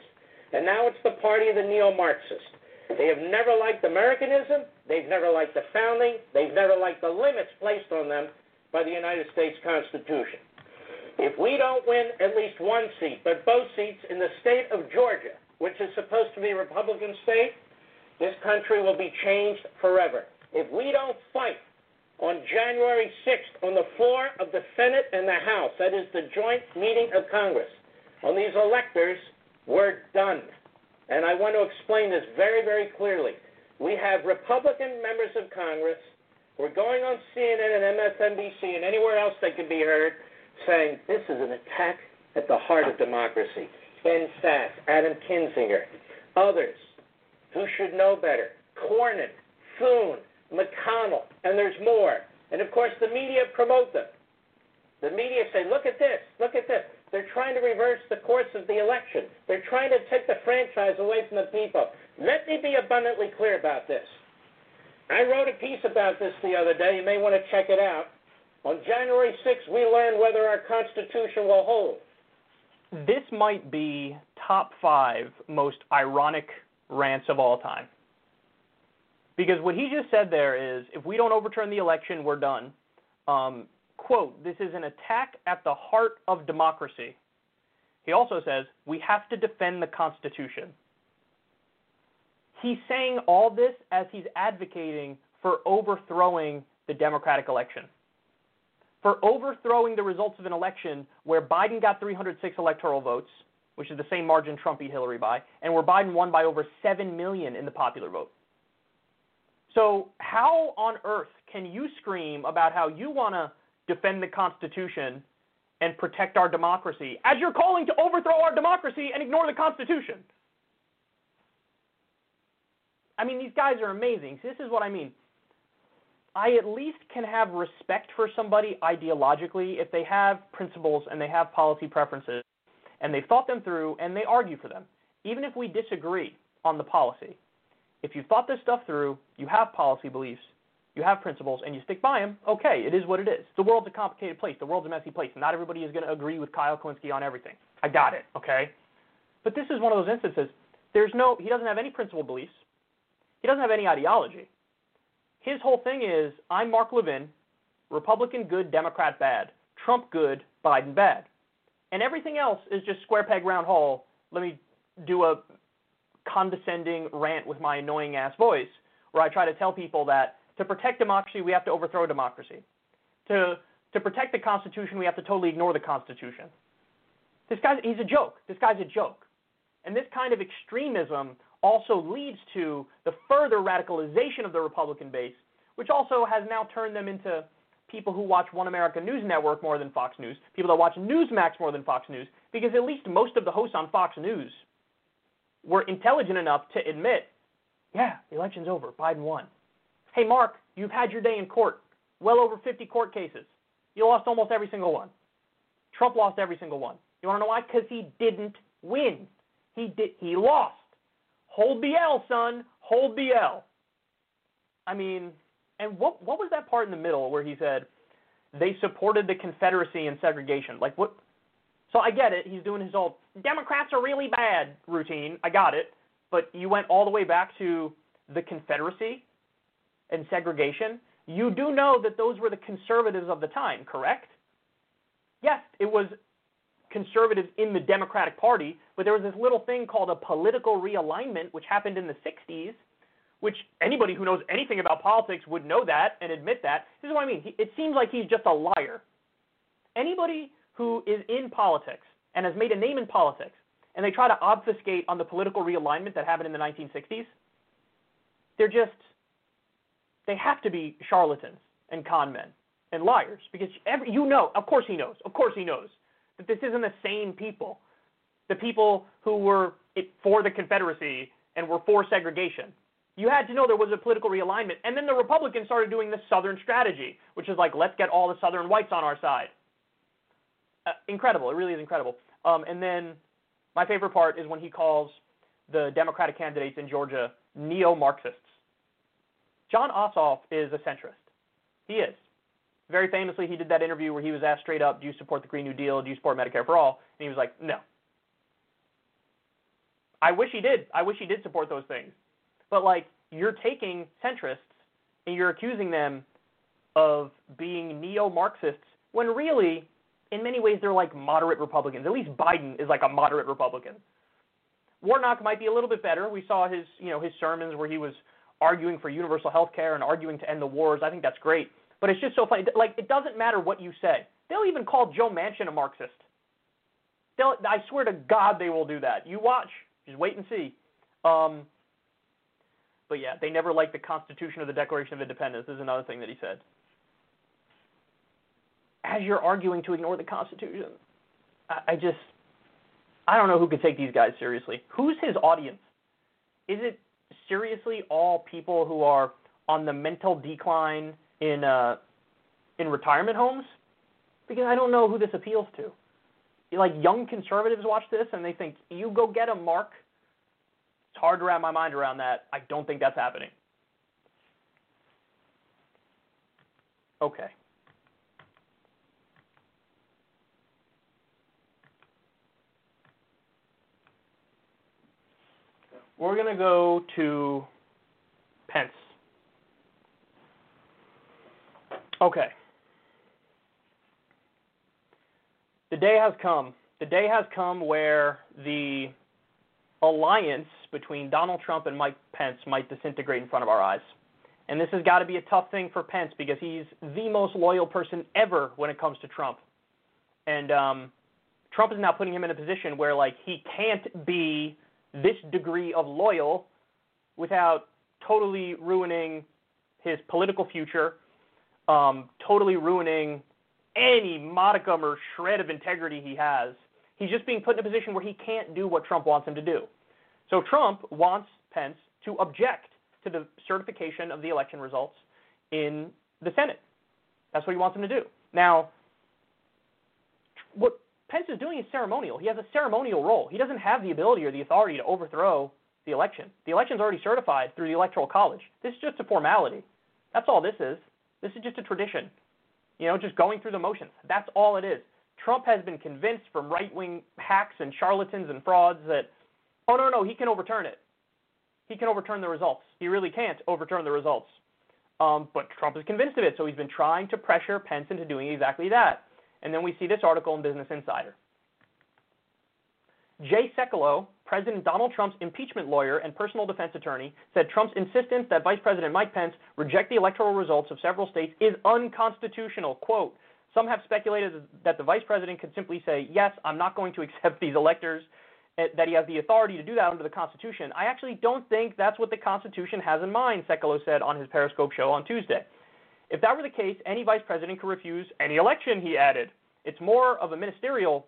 And now it's the party of the neo Marxist. They have never liked Americanism, they've never liked the founding, they've never liked the limits placed on them by the United States Constitution. If we don't win at least one seat, but both seats in the state of Georgia, which is supposed to be a Republican state, this country will be changed forever. If we don't fight on January 6th on the floor of the Senate and the House. That is the joint meeting of Congress. On these electors, we're done. And I want to explain this very, very clearly. We have Republican members of Congress who are going on CNN and MSNBC and anywhere else they can be heard saying this is an attack at the heart of democracy. Ben Sasse, Adam Kinzinger, others who should know better, Cornyn, Thune, McConnell, and there's more. And of course, the media promote them. The media say, look at this, look at this. They're trying to reverse the course of the election. They're trying to take the franchise away from the people. Let me be abundantly clear about this. I wrote a piece about this the other day. You may want to check it out. On January 6th, we learned whether our Constitution will hold. This might be top five most ironic rants of all time. Because what he just said there is if we don't overturn the election, we're done. Um, quote, this is an attack at the heart of democracy. He also says we have to defend the Constitution. He's saying all this as he's advocating for overthrowing the Democratic election. For overthrowing the results of an election where Biden got 306 electoral votes, which is the same margin Trump beat Hillary by, and where Biden won by over 7 million in the popular vote. So, how on earth can you scream about how you want to defend the Constitution and protect our democracy as you're calling to overthrow our democracy and ignore the Constitution. I mean, these guys are amazing. This is what I mean. I at least can have respect for somebody ideologically if they have principles and they have policy preferences and they've thought them through and they argue for them, even if we disagree on the policy. If you've thought this stuff through, you have policy beliefs, you have principles, and you stick by them, okay, it is what it is. The world's a complicated place. The world's a messy place. Not everybody is going to agree with Kyle Kulinski on everything. I got it, okay? But this is one of those instances. There's no, he doesn't have any principle beliefs. He doesn't have any ideology. His whole thing is I'm Mark Levin, Republican good, Democrat bad, Trump good, Biden bad. And everything else is just square peg round hole. Let me do a condescending rant with my annoying ass voice where I try to tell people that to protect democracy, we have to overthrow democracy. To, to protect the Constitution, we have to totally ignore the Constitution. This guy's, he's a joke. This guy's a joke. And this kind of extremism also leads to the further radicalization of the Republican base, which also has now turned them into people who watch One America News Network more than Fox News, people that watch Newsmax more than Fox News, because at least most of the hosts on Fox News were intelligent enough to admit, yeah, the election's over, Biden won. Hey, Mark, you've had your day in court, well over 50 court cases. You lost almost every single one. Trump lost every single one. You want to know why? Because he didn't win. He did. He lost. Hold the L, son. Hold the L. I mean, and what what was that part in the middle where he said they supported the Confederacy and segregation? Like what? So I get it. He's doing his old Democrats are really bad routine. I got it. But you went all the way back to the Confederacy and segregation. You do know that those were the conservatives of the time, correct? Yes, it was conservatives in the Democratic Party, but there was this little thing called a political realignment, which happened in the 60s, which anybody who knows anything about politics would know that and admit that. This is what I mean. It seems like he's just a liar. Anybody who is in politics and has made a name in politics and they try to obfuscate on the political realignment that happened in the 1960s, they're just, they have to be charlatans and con men and liars because every, you know, of course he knows, of course he knows that this isn't the same people. The people who were for the Confederacy and were for segregation. You had to know there was a political realignment. And then the Republicans started doing the Southern strategy, which is like, let's get all the Southern whites on our side. Uh, incredible. It really is incredible. Um, and then my favorite part is when he calls the Democratic candidates in Georgia neo Marxists. Jon Ossoff is a centrist. He is. Very famously, he did that interview where he was asked straight up, Do you support the Green New Deal? Do you support Medicare for all? And he was like, No. I wish he did. I wish he did support those things. But, like, you're taking centrists and you're accusing them of being neo Marxists when really, in many ways, they're like moderate Republicans. At least Biden is like a moderate Republican. Warnock might be a little bit better. We saw his, you know, his sermons where he was arguing for universal health care and arguing to end the wars. I think that's great. But it's just so funny. Like, it doesn't matter what you say. They'll even call Joe Manchin a Marxist. They'll, I swear to God, they will do that. You watch. Just wait and see. Um, but yeah, they never liked the Constitution or the Declaration of Independence. This is another thing that he said. As you're arguing to ignore the Constitution, I, I just, I don't know who could take these guys seriously. Who's his audience? Is it seriously all people who are on the mental decline in uh, in retirement homes? Because I don't know who this appeals to. Like young conservatives watch this and they think, "You go get a Mark." It's hard to wrap my mind around that. I don't think that's happening. Okay. We're going to go to Pence. Okay. The day has come. The day has come where the alliance between Donald Trump and Mike Pence might disintegrate in front of our eyes. And this has got to be a tough thing for Pence because he's the most loyal person ever when it comes to Trump. And um, Trump is now putting him in a position where like he can't be this degree of loyal without totally ruining his political future um, totally ruining any modicum or shred of integrity he has. He's just being put in a position where he can't do what Trump wants him to do. So Trump wants Pence to object to the certification of the election results in the Senate. That's what he wants him to do. Now, what Pence is doing is ceremonial. He has a ceremonial role. He doesn't have the ability or the authority to overthrow the election. The election's already certified through the Electoral College. This is just a formality. That's all this is. This is just a tradition. You know, just going through the motions. That's all it is. Trump has been convinced from right wing hacks and charlatans and frauds that, oh, no, no, he can overturn it. He can overturn the results. He really can't overturn the results. Um, but Trump is convinced of it, so he's been trying to pressure Pence into doing exactly that. And then we see this article in Business Insider. Jay Sekulow, President Donald Trump's impeachment lawyer and personal defense attorney, said Trump's insistence that Vice President Mike Pence reject the electoral results of several states is unconstitutional. Quote, some have speculated that the vice president could simply say, yes, I'm not going to <laughs> accept these electors, eh, that he has the authority to do that under the Constitution. I actually don't think that's what the Constitution has in mind, Sekulow said on his Periscope show on Tuesday. If that were the case, any vice president could refuse any election, he added. It's more of a ministerial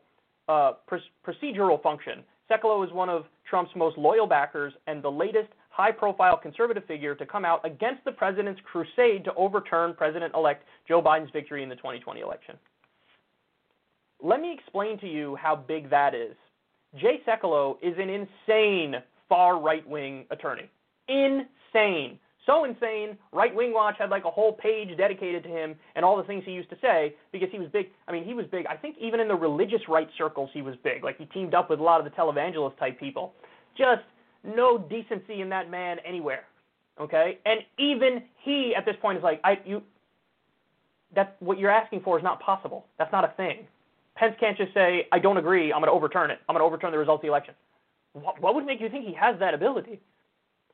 uh, pr- procedural function. Sekulow is one of Trump's most loyal backers and the latest high profile conservative figure to come out against the president's crusade to overturn President elect Joe Biden's victory in the 2020 election. Let me explain to you how big that is. Jay Sekulow is an insane far right wing attorney. Insane so insane. Right Wing Watch had like a whole page dedicated to him and all the things he used to say because he was big. I mean, he was big. I think even in the religious right circles, he was big. Like he teamed up with a lot of the televangelist type people. Just no decency in that man anywhere. Okay, and even he at this point is like, I you. That what you're asking for is not possible. That's not a thing. Pence can't just say, I don't agree. I'm going to overturn it. I'm going to overturn the results of the election. What, what would make you think he has that ability?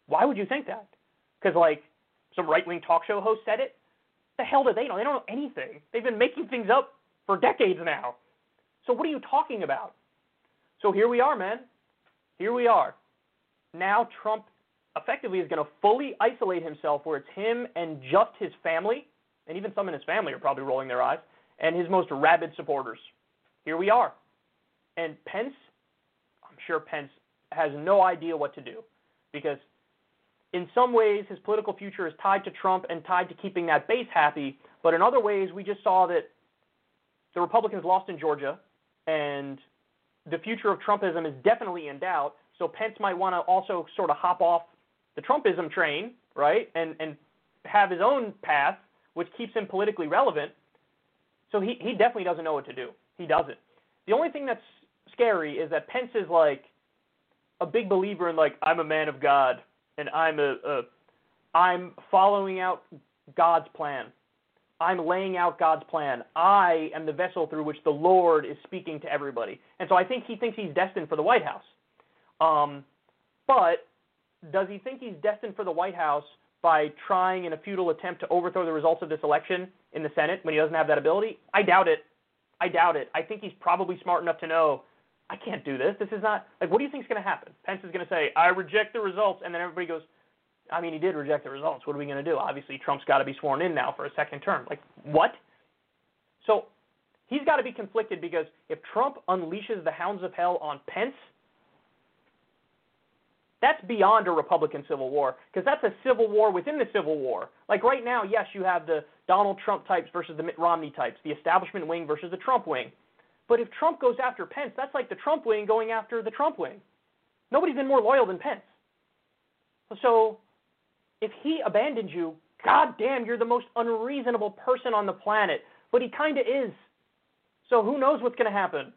Why would you think that? Because like some right wing talk show host said it. The hell do they know? They don't know anything. They've been making things up for decades now. So what are you talking about? So here we are, man. Here we are. Now Trump effectively is going to fully isolate himself where it's him and just his family, and even some in his family are probably rolling their eyes, and his most rabid supporters. Here we are. And Pence, I'm sure Pence has no idea what to do because in some ways, his political future is tied to Trump and tied to keeping that base happy. But in other ways, we just saw that the Republicans lost in Georgia, and the future of Trumpism is definitely in doubt. So Pence might want to also sort of hop off the Trumpism train, right, and and have his own path, which keeps him politically relevant. So he he definitely doesn't know what to do. He doesn't. The only thing that's scary is that Pence is like a big believer in like I'm a man of God and I'm a, a I'm following out God's plan. I'm laying out God's plan. I am the vessel through which the Lord is speaking to everybody. And so I think he thinks he's destined for the White House. Um, but does he think he's destined for the White House by trying in a futile attempt to overthrow the results of this election in the Senate when he doesn't have that ability? I doubt it. I doubt it. I think he's probably smart enough to know I can't do this. This is not like what do you think is going to happen? Pence is going to say, "I reject the results," and then everybody goes, "I mean, he did reject the results. What are we going to do? Obviously, Trump's got to be sworn in now for a second term." Like what? So he's got to be conflicted because if Trump unleashes the hounds of hell on Pence, that's beyond a Republican civil war because that's a civil war within the civil war. Like right now, yes, you have the Donald Trump types versus the Mitt Romney types, the establishment wing versus the Trump wing. But if Trump goes after Pence, that's like the Trump wing going after the Trump wing. Nobody's been more loyal than Pence. So if he abandons you, god damn, you're the most unreasonable person on the planet. But he kind of is. So who knows what's going to happen?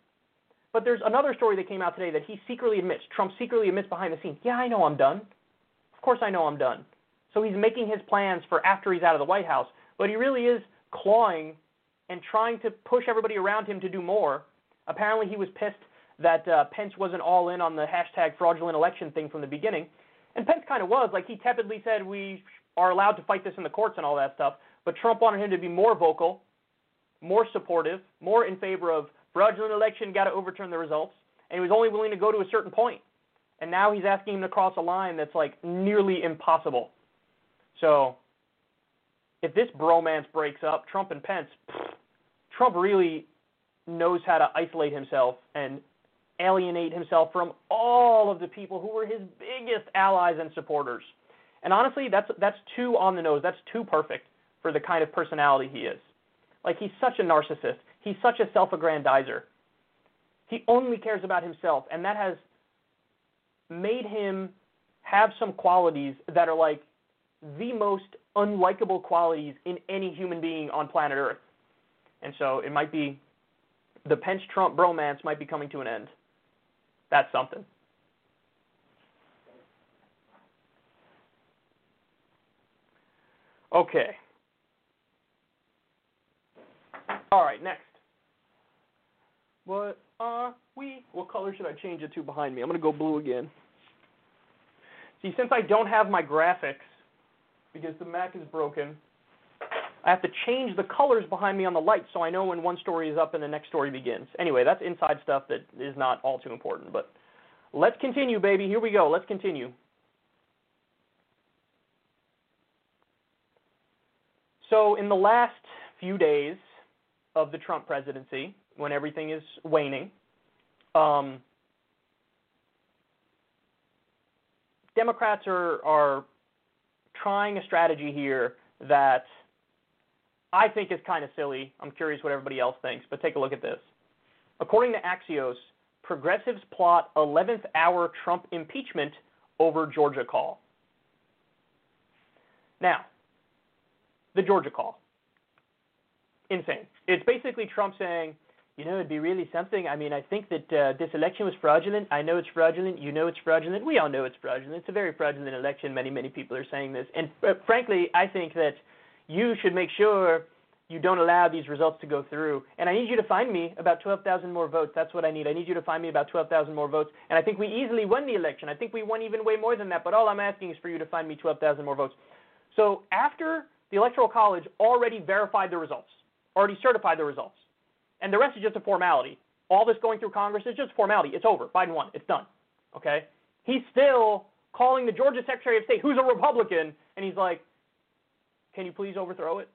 But there's another story that came out today that he secretly admits, Trump secretly admits behind the scenes, yeah, I know I'm done. Of course I know I'm done. So he's making his plans for after he's out of the White House. But he really is clawing and trying to push everybody around him to do more. Apparently, he was pissed that uh, Pence wasn't all in on the hashtag fraudulent election thing from the beginning. And Pence kind of was. Like, he tepidly said, we are allowed to fight this in the courts and all that stuff. But Trump wanted him to be more vocal, more supportive, more in favor of fraudulent election, got to overturn the results. And he was only willing to go to a certain point. And now he's asking him to cross a line that's like nearly impossible. So, if this bromance breaks up, Trump and Pence, pfft, Trump really knows how to isolate himself and alienate himself from all of the people who were his biggest allies and supporters. And honestly, that's that's too on the nose. That's too perfect for the kind of personality he is. Like he's such a narcissist. He's such a self-aggrandizer. He only cares about himself, and that has made him have some qualities that are like the most unlikable qualities in any human being on planet Earth. And so it might be the Pence Trump bromance might be coming to an end. That's something. Okay. All right, next. What are we? What color should I change it to behind me? I'm going to go blue again. See, since I don't have my graphics, because the Mac is broken, I have to change the colors behind me on the light so I know when one story is up and the next story begins. Anyway, that's inside stuff that is not all too important, but let's continue, baby. Here we go. Let's continue. So, in the last few days of the Trump presidency, when everything is waning, um, Democrats are are trying a strategy here that I think is kind of silly. I'm curious what everybody else thinks, but take a look at this. According to Axios, progressives plot 11th hour Trump impeachment over Georgia call. Now, the Georgia call. Insane. It's basically Trump saying, you know, it'd be really something. I mean, I think that uh, this election was fraudulent. I know it's fraudulent. You know it's fraudulent. We all know it's fraudulent. It's a very fraudulent election. Many, many people are saying this. And uh, frankly, I think that you should make sure you don't allow these results to go through. And I need you to find me about 12,000 more votes. That's what I need. I need you to find me about 12,000 more votes. And I think we easily won the election. I think we won even way more than that. But all I'm asking is for you to find me 12,000 more votes. So after the Electoral College already verified the results, already certified the results, and the rest is just a formality. All this going through Congress is just formality. It's over. Biden won. It's done. Okay? He's still calling the Georgia Secretary of State, who's a Republican, and he's like, can you please overthrow it?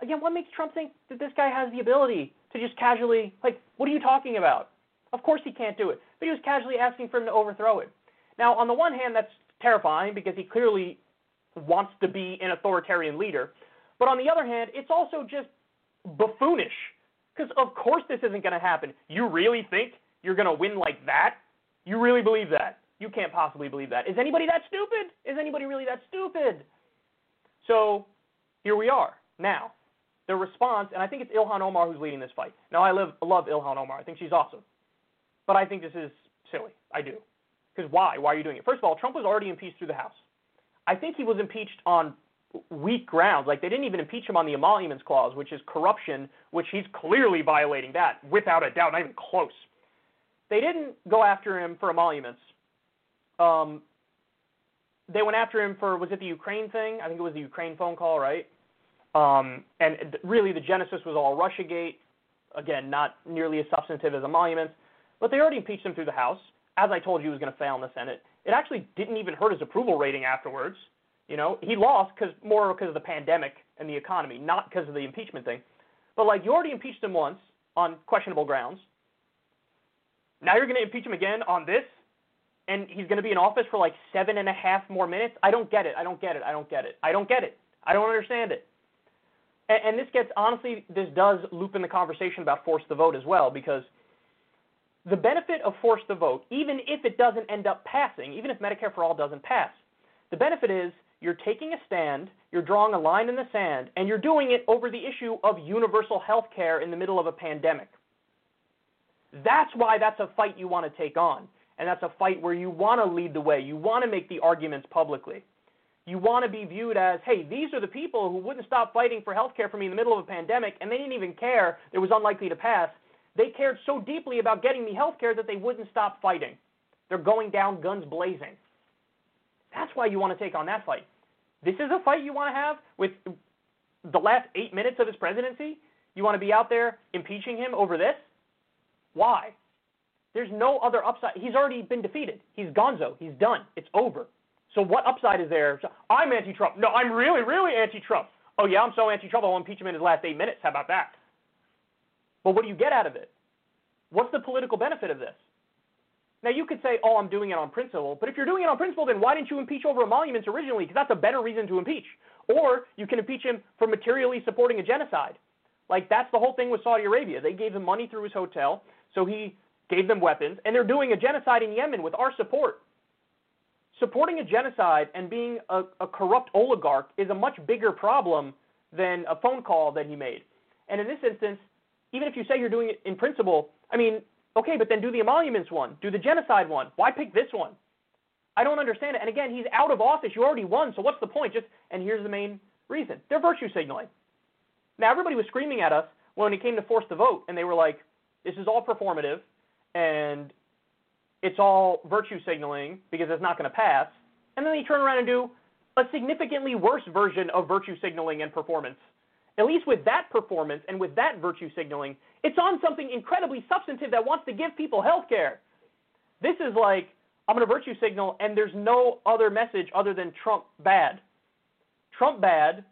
Again, what makes Trump think that this guy has the ability to just casually, like, what are you talking about? Of course he can't do it. But he was casually asking for him to overthrow it. Now, on the one hand, that's terrifying because he clearly wants to be an authoritarian leader. But on the other hand, it's also just buffoonish because of course this isn't going to happen. You really think you're going to win like that? You really believe that? You can't possibly believe that. Is anybody that stupid? Is anybody really that stupid? So here we are. Now, the response, and I think it's Ilhan Omar who's leading this fight. Now, I love, love Ilhan Omar. I think she's awesome. But I think this is silly. I do. Because why? Why are you doing it? First of all, Trump was already impeached through the House. I think he was impeached on weak grounds. Like they didn't even impeach him on the emoluments clause, which is corruption, which he's clearly violating that without a doubt, not even close. They didn't go after him for emoluments. Um, they went after him for was it the Ukraine thing? I think it was the Ukraine phone call, right? Um, and really, the genesis was all RussiaGate. Again, not nearly as substantive as emoluments, but they already impeached him through the House. As I told you, he was going to fail in the Senate. It actually didn't even hurt his approval rating afterwards. You know, he lost because more because of the pandemic and the economy, not because of the impeachment thing. But like you already impeached him once on questionable grounds. Now you're going to impeach him again on this, and he's going to be in office for like seven and a half more minutes. I don't get it. I don't get it. I don't get it. I don't get it. I don't understand it. And, and this gets honestly, this does loop in the conversation about force the vote as well because the benefit of force the vote, even if it doesn't end up passing, even if Medicare for all doesn't pass, the benefit is you're taking a stand, you're drawing a line in the sand, and you're doing it over the issue of universal health care in the middle of a pandemic. That's why that's a fight you want to take on. And that's a fight where you want to lead the way. You want to make the arguments publicly. You want to be viewed as, hey, these are the people who wouldn't stop fighting for health care for me in the middle of a pandemic, and they didn't even care it was unlikely to pass. They cared so deeply about getting me health care that they wouldn't stop fighting. They're going down guns blazing. That's why you want to take on that fight. This is a fight you want to have with the last eight minutes of his presidency? You want to be out there impeaching him over this? Why? There's no other upside. He's already been defeated. He's gonzo. He's done. It's over. So what upside is there? I'm anti-Trump. No, I'm really, really anti-Trump. Oh yeah, I'm so anti-Trump. I'll impeach him in his last eight minutes. How about that? But what do you get out of it? What's the political benefit of this? Now you could say, "Oh, I'm doing it on principle," but if you're doing it on principle, then why didn't you impeach over emoluments originally? Because that's a better reason to impeach. Or you can impeach him for materially supporting a genocide. Like that's the whole thing with Saudi Arabia. They gave him money through his hotel, so he gave them weapons, and they're doing a genocide in Yemen with our support. Supporting a genocide and being a, a corrupt oligarch is a much bigger problem than a phone call that he made. And in this instance, even if you say you're doing it in principle, I mean, okay, but then do the emoluments one, do the genocide one. Why pick this one? I don't understand it. And again, he's out of office. You already won, so what's the point? Just and here's the main reason: they're virtue signaling. Now everybody was screaming at us when it came to force the vote, and they were like, "This is all performative, and it's all virtue signaling because it's not going to pass." And then they turn around and do a significantly worse version of virtue signaling and performance. At least with that performance and with that virtue signaling, it's on something incredibly substantive that wants to give people health care. This is like, I'm going to virtue signal, and there's no other message other than Trump bad. Trump bad,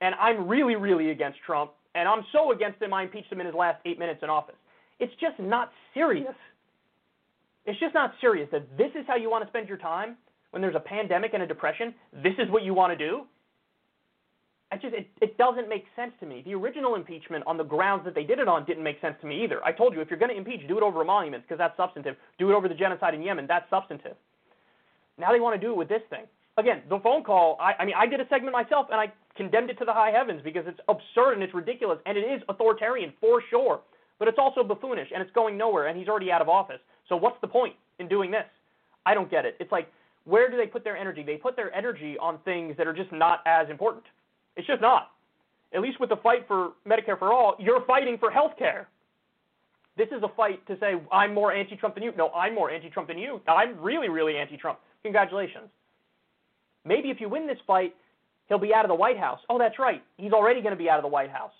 and I'm really, really against Trump, and I'm so against him I impeached him in his last eight minutes in office. It's just not serious. It's just not serious that this is how you want to spend your time when there's a pandemic and a depression. This is what you want to do. I just it, it doesn't make sense to me. The original impeachment on the grounds that they did it on didn't make sense to me either. I told you if you're going to impeach, do it over emoluments because that's substantive. Do it over the genocide in Yemen, that's substantive. Now they want to do it with this thing. Again, the phone call. I, I mean, I did a segment myself and I condemned it to the high heavens because it's absurd and it's ridiculous and it is authoritarian for sure. But it's also buffoonish and it's going nowhere and he's already out of office. So what's the point in doing this? I don't get it. It's like where do they put their energy? They put their energy on things that are just not as important. It's just not. At least with the fight for Medicare for all, you're fighting for health care. This is a fight to say, I'm more anti Trump than you. No, I'm more anti Trump than you. I'm really, really anti Trump. Congratulations. Maybe if you win this fight, he'll be out of the White House. Oh, that's right. He's already going to be out of the White House.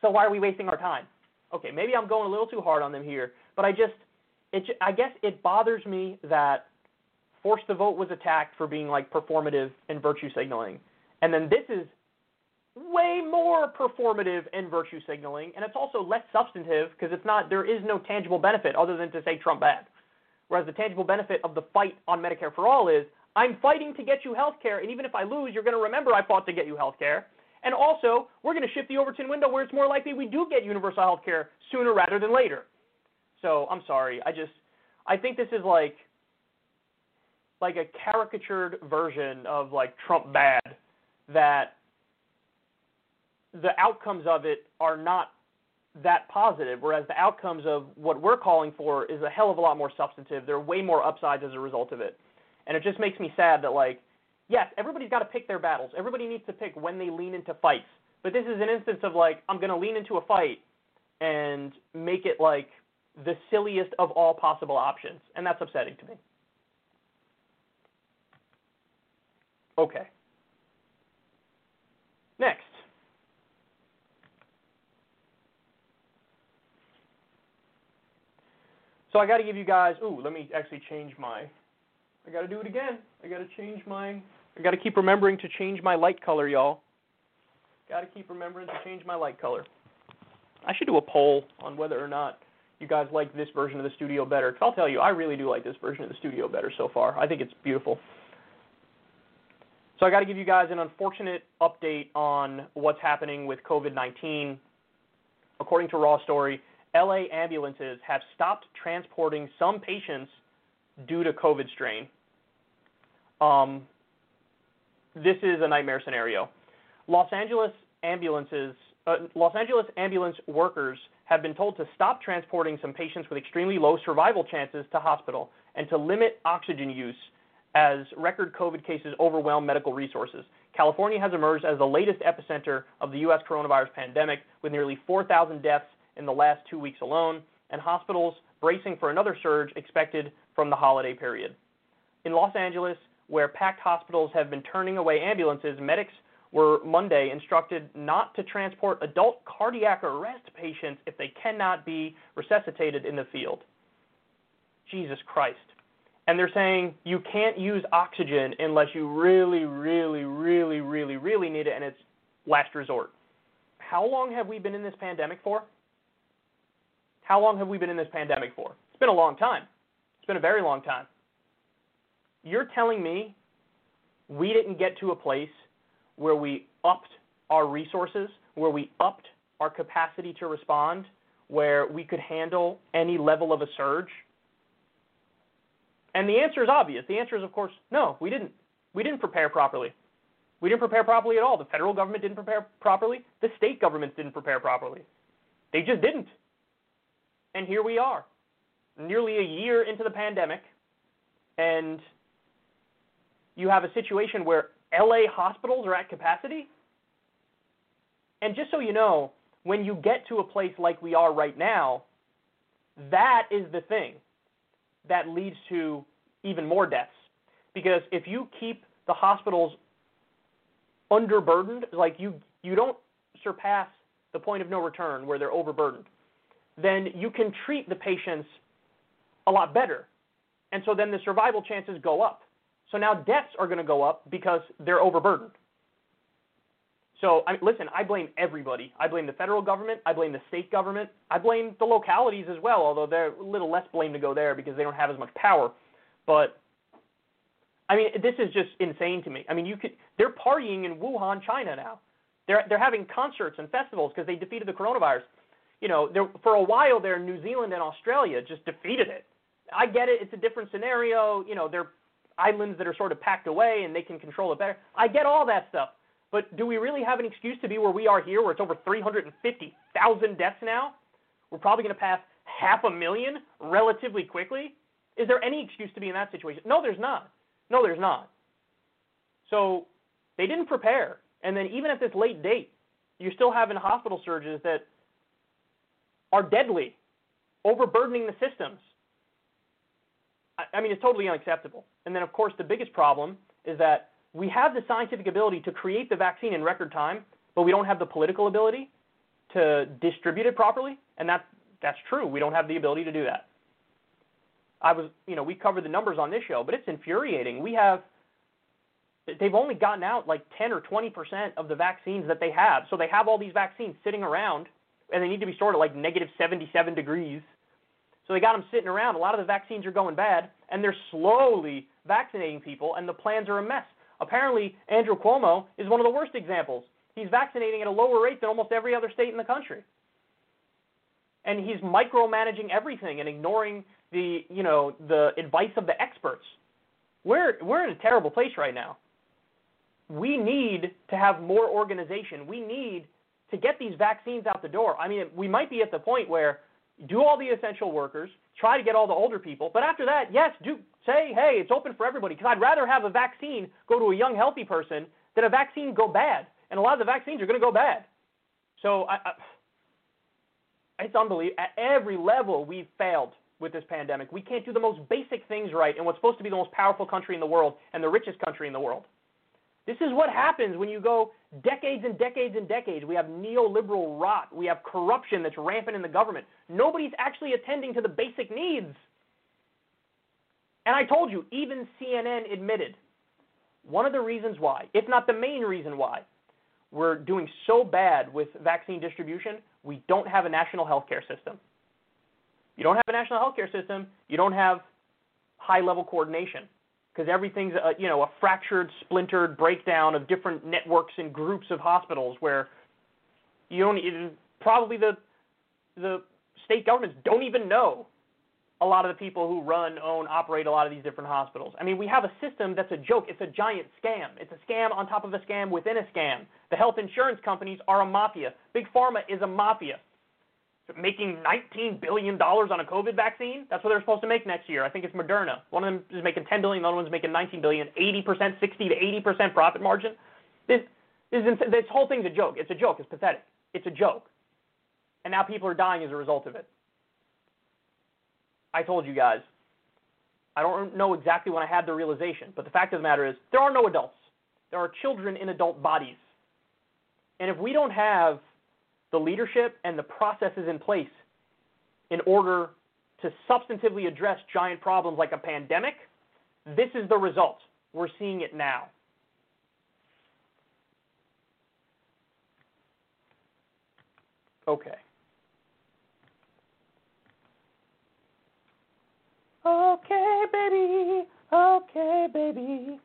So why are we wasting our time? Okay, maybe I'm going a little too hard on them here, but I just, it, I guess it bothers me that Force the Vote was attacked for being like performative and virtue signaling. And then this is way more performative and virtue signaling, and it's also less substantive because it's not there is no tangible benefit other than to say Trump bad. Whereas the tangible benefit of the fight on Medicare for all is I'm fighting to get you health care, and even if I lose, you're going to remember I fought to get you health care. And also, we're going to shift the Overton window where it's more likely we do get universal health care sooner rather than later. So I'm sorry. I just I think this is like like a caricatured version of like Trump bad that the outcomes of it are not that positive, whereas the outcomes of what we're calling for is a hell of a lot more substantive. There are way more upsides as a result of it. And it just makes me sad that, like, yes, everybody's got to pick their battles. Everybody needs to pick when they lean into fights. But this is an instance of, like, I'm going to lean into a fight and make it, like, the silliest of all possible options. And that's upsetting to me. Okay. Next. So I got to give you guys. Ooh, let me actually change my. I got to do it again. I got to change my. I got to keep remembering to change my light color, y'all. Got to keep remembering to change my light color. I should do a poll on whether or not you guys like this version of the studio better. Cause I'll tell you, I really do like this version of the studio better so far. I think it's beautiful. So I got to give you guys an unfortunate update on what's happening with COVID-19. According to Raw Story, LA ambulances have stopped transporting some patients due to COVID strain. Um, this is a nightmare scenario. Los Angeles ambulances, uh, Los Angeles ambulance workers have been told to stop transporting some patients with extremely low survival chances to hospital and to limit oxygen use as record COVID cases overwhelm medical resources. California has emerged as the latest epicenter of the U.S. coronavirus pandemic, with nearly 4,000 deaths in the last two weeks alone, and hospitals bracing for another surge expected from the holiday period. In Los Angeles, where packed hospitals have been turning away ambulances, medics were Monday instructed not to transport adult cardiac arrest patients if they cannot be resuscitated in the field. Jesus Christ. And they're saying you can't use oxygen unless you really, really, really, really, really need it and it's last resort. How long have we been in this pandemic for? How long have we been in this pandemic for? It's been a long time. It's been a very long time. You're telling me we didn't get to a place where we upped our resources, where we upped our capacity to respond, where we could handle any level of a surge? And the answer is obvious. The answer is, of course, no, we didn't. We didn't prepare properly. We didn't prepare properly at all. The federal government didn't prepare properly. The state governments didn't prepare properly. They just didn't. And here we are, nearly a year into the pandemic, and you have a situation where LA hospitals are at capacity. And just so you know, when you get to a place like we are right now, that is the thing that leads to even more deaths. Because if you keep the hospitals underburdened, like you you don't surpass the point of no return where they're overburdened, then you can treat the patients a lot better. And so then the survival chances go up. So now deaths are going to go up because they're overburdened. So, I mean, listen, I blame everybody. I blame the federal government. I blame the state government. I blame the localities as well, although they're a little less blame to go there because they don't have as much power. But I mean, this is just insane to me. I mean, you could they're partying in Wuhan, China now. They're they're having concerts and festivals because they defeated the coronavirus. You know, they're, for a while there, New Zealand and Australia just defeated it. I get it; it's a different scenario. You know, they're islands that are sort of packed away and they can control it better. I get all that stuff. But do we really have an excuse to be where we are here, where it's over 350,000 deaths now? We're probably going to pass half a million relatively quickly. Is there any excuse to be in that situation? No, there's not. No, there's not. So they didn't prepare. And then even at this late date, you're still having hospital surges that are deadly, overburdening the systems. I, I mean, it's totally unacceptable. And then, of course, the biggest problem is that we have the scientific ability to create the vaccine in record time, but we don't have the political ability to distribute it properly, and that that's true. We don't have the ability to do that. I was, you know, we covered the numbers on this show, but it's infuriating. We have they've only gotten out like 10 or 20% of the vaccines that they have. So they have all these vaccines sitting around and they need to be stored at like negative 77 degrees. So they got them sitting around. A lot of the vaccines are going bad and they're slowly vaccinating people and the plans are a mess. Apparently, Andrew Cuomo is one of the worst examples. He's vaccinating at a lower rate than almost every other state in the country. And he's micromanaging everything and ignoring the, you know, the advice of the experts. We're we're in a terrible place right now. We need to have more organization. We need to get these vaccines out the door. I mean, we might be at the point where do all the essential workers, try to get all the older people, but after that, yes, do say, hey, it's open for everybody. Because I'd rather have a vaccine go to a young, healthy person than a vaccine go bad. And a lot of the vaccines are going to go bad. So I, I, it's unbelievable. At every level, we've failed with this pandemic. We can't do the most basic things right in what's supposed to be the most powerful country in the world and the richest country in the world. This is what happens when you go decades and decades and decades. We have neoliberal rot. We have corruption that's rampant in the government. Nobody's actually attending to the basic needs. And I told you, even CNN admitted one of the reasons why, if not the main reason why, we're doing so bad with vaccine distribution, we don't have a national healthcare system. You don't have a national healthcare system, you don't have high level coordination because everything's a, you know a fractured, splintered breakdown of different networks and groups of hospitals where you don't probably the the state governments don't even know a lot of the people who run, own, operate a lot of these different hospitals. I mean, we have a system that's a joke. It's a giant scam. It's a scam on top of a scam within a scam. The health insurance companies are a mafia. Big Pharma is a mafia. Making $19 billion on a COVID vaccine? That's what they're supposed to make next year. I think it's Moderna. One of them is making 10 billion, the other one's making 19 billion, 80%, 60 to 80% profit margin. This, this, is, this whole thing's a joke. It's a joke. It's pathetic. It's a joke. And now people are dying as a result of it. I told you guys, I don't know exactly when I had the realization, but the fact of the matter is, there are no adults. There are children in adult bodies. And if we don't have the leadership and the processes in place in order to substantively address giant problems like a pandemic, this is the result. We're seeing it now. Okay. Okay, baby. Okay, baby.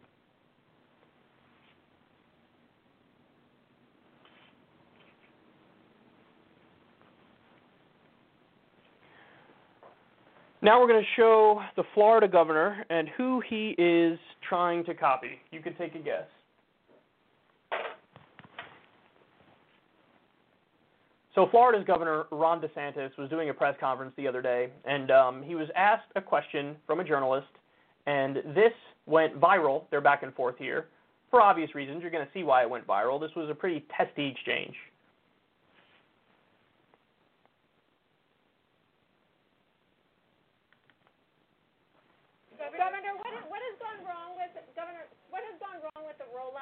Now we're going to show the Florida governor and who he is trying to copy. You can take a guess. So Florida's governor Ron DeSantis was doing a press conference the other day, and um, he was asked a question from a journalist, and this went viral. They're back and forth here for obvious reasons. You're going to see why it went viral. This was a pretty testy exchange. Governor, what, what has gone wrong with Governor? What has gone wrong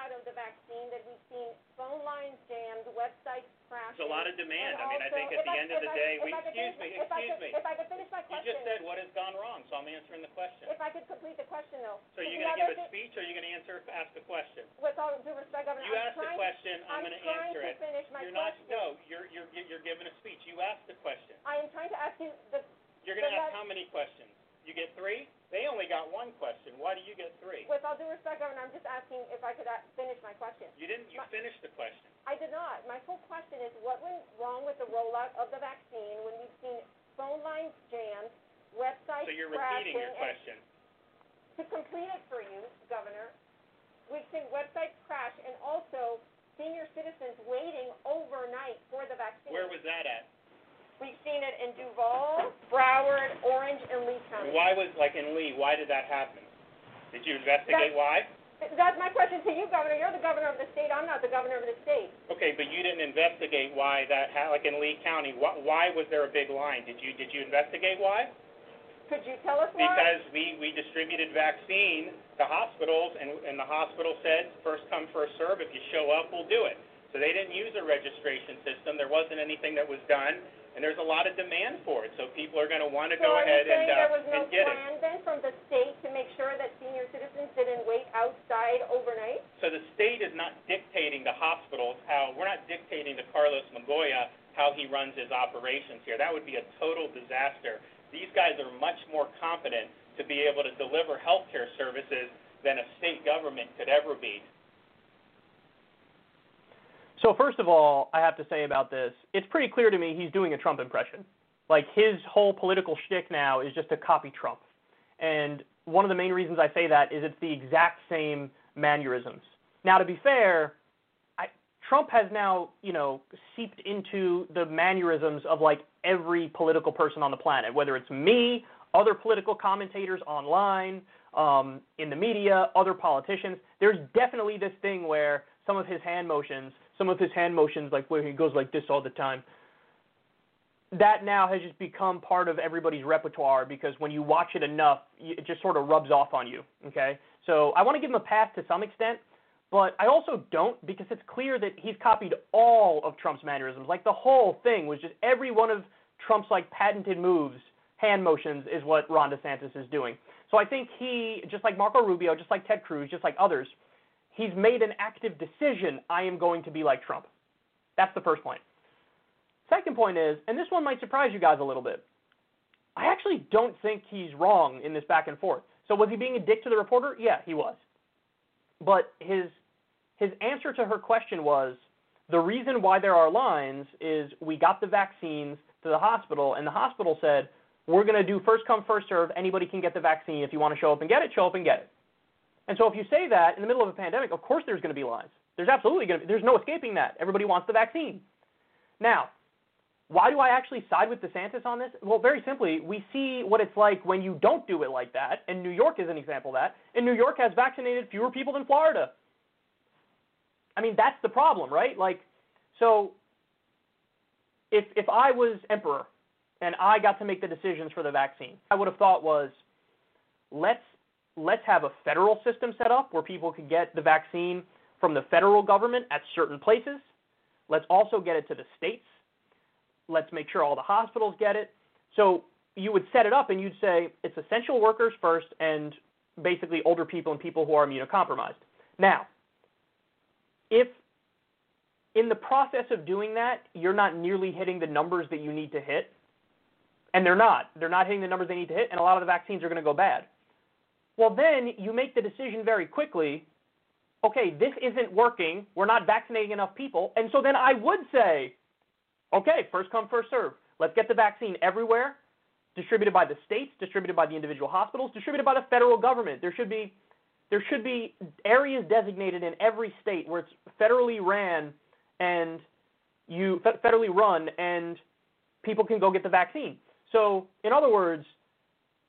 with of the vaccine? That we've seen phone lines jammed, websites crashing. There's a lot of demand. I mean, I think at the I- end of the I- day, we, excuse me, excuse could- me. If I could finish my question. You just said what has gone wrong, so I'm answering the question. If I could complete the question, though. So you're going to give a speech or you're going to answer, ask a question? With all due respect, Governor, You I'm asked the question, I'm going to trying answer to finish my You're not, no, you're, you're, you're giving a speech. You asked the question. I am trying to ask you the. You're going to ask how many questions? You get three? They only got one question. Why do you get three? With all due respect, Governor, I'm just asking if I could a- finish my question. You didn't, you My- finished the question. I did not. My full question is, what went wrong with the rollout of the vaccine when we've seen phone lines jammed, websites So you're repeating your question. To complete it for you, Governor, we've seen websites crash and also senior citizens waiting overnight for the vaccine. Where was that at? We've seen it in Duval, Broward, Orange, and Lee County. Why was, like in Lee, why did that happen? Did you investigate why? That's my question to you, Governor. You're the governor of the state. I'm not the governor of the state. Okay, but you didn't investigate why that, ha- like in Lee County, why, why was there a big line? Did you, did you investigate why? Could you tell us why? Because we, we distributed vaccine to hospitals, and, and the hospital said, first come, first serve, if you show up, we'll do it. So they didn't use a registration system, there wasn't anything that was done, and there's a lot of demand for it, so people are gonna wanna So go are you ahead and, saying there was uh, no and get it. plan then from the state to make sure that senior citizens didn't wait outside overnight? So the state is not dictating to hospitals how, we're not dictating to Carlos Migoya how he runs his operations here. That would be a total disaster. These guys are much more competent to be able to deliver healthcare services than a state government could ever be. So first of all, I have to say about this, it's pretty clear to me he's doing a Trump impression. Like his whole political shtick now is just to copy Trump. And one of the main reasons I say that is it's the exact same mannerisms. Now, to be fair, I, Trump has now, you know, seeped into the mannerisms of like every political person on the planet, whether it's me, other political commentators online, um, in the media, other politicians. There's definitely this thing where some of his hand motions, some of his hand motions, like where he goes like this all the time, that now has just become part of everybody's repertoire because when you watch it enough, it just sort of rubs off on you. Okay, so I want to give him a pass to some extent, but I also don't because it's clear that he's copied all of Trump's mannerisms. Like the whole thing was just every one of Trump's like patented moves, hand motions, is what Ron DeSantis is doing. So I think he, just like Marco Rubio, just like Ted Cruz, just like others, he's made an active decision. I am going to be like Trump. That's the first point. Second point is, and this one might surprise you guys a little bit. I actually don't think he's wrong in this back and forth. So was he being a dick to the reporter? Yeah, he was. But his his answer to her question was the reason why there are lines is we got the vaccines to the hospital and the hospital said we're going to do first come first serve anybody can get the vaccine if you want to show up and get it show up and get it. And so if you say that in the middle of a pandemic, of course there's going to be lines. There's absolutely going to be, there's no escaping that. Everybody wants the vaccine. Now, why do I actually side with DeSantis on this? Well, very simply, we see what it's like when you don't do it like that, and New York is an example of that. And New York has vaccinated fewer people than Florida. I mean, that's the problem, right? Like, so if if I was emperor and I got to make the decisions for the vaccine, I would have thought was let's let's have a federal system set up where people could get the vaccine from the federal government at certain places. Let's also get it to the states. Let's make sure all the hospitals get it. So you would set it up and you'd say it's essential workers first and basically older people and people who are immunocompromised. Now, if in the process of doing that, you're not nearly hitting the numbers that you need to hit, and they're not, they're not hitting the numbers they need to hit, and a lot of the vaccines are going to go bad. Well, then you make the decision very quickly okay, this isn't working, we're not vaccinating enough people, and so then I would say, okay, first come, first serve. Let's get the vaccine everywhere. distributed by the states, distributed by the individual hospitals, distributed by the federal government. There should be there should be areas designated in every state where it's federally ran and you federally run and people can go get the vaccine. So, in other words,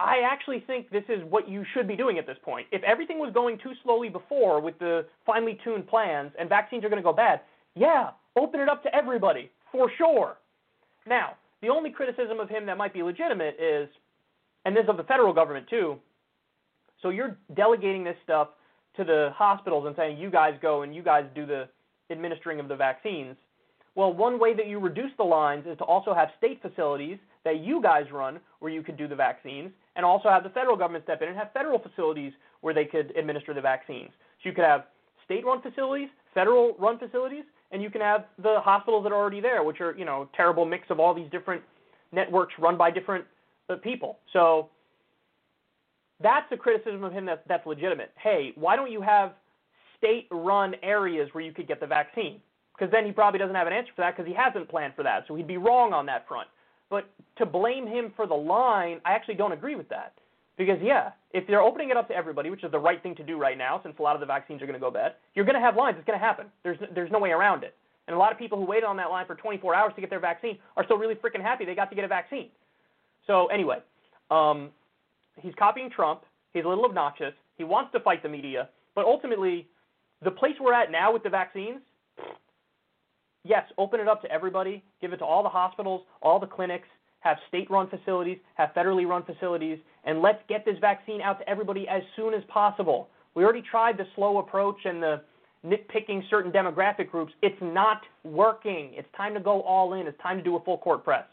I actually think this is what you should be doing at this point. If everything was going too slowly before with the finely tuned plans and vaccines are going to go bad, yeah, open it up to everybody for sure. Now, the only criticism of him that might be legitimate is, and this is of the federal government too, so you're delegating this stuff to the hospitals and saying, you guys go and you guys do the administering of the vaccines. Well, one way that you reduce the lines is to also have state facilities that you guys run where you could do the vaccines, and also have the federal government step in and have federal facilities where they could administer the vaccines. So you could have state run facilities, federal run facilities, and you can have the hospitals that are already there, which are, you know, terrible mix of all these different networks run by different uh, people. So that's a criticism of him that, that's legitimate. Hey, why don't you have state run areas where you could get the vaccine? Because then he probably doesn't have an answer for that because he hasn't planned for that. So he'd be wrong on that front. But to blame him for the line, I actually don't agree with that. Because, yeah, if they're opening it up to everybody, which is the right thing to do right now, since a lot of the vaccines are going to go bad, you're going to have lines. It's going to happen. There's, there's no way around it. And a lot of people who waited on that line for 24 hours to get their vaccine are still really freaking happy they got to get a vaccine. So, anyway, um, he's copying Trump. He's a little obnoxious. He wants to fight the media. But ultimately, the place we're at now with the vaccines, yes, open it up to everybody, give it to all the hospitals, all the clinics, have state run facilities, have federally run facilities, and let's get this vaccine out to everybody as soon as possible. We already tried the slow approach and the nitpicking certain demographic groups. It's not working. It's time to go all in. It's time to do a full court press.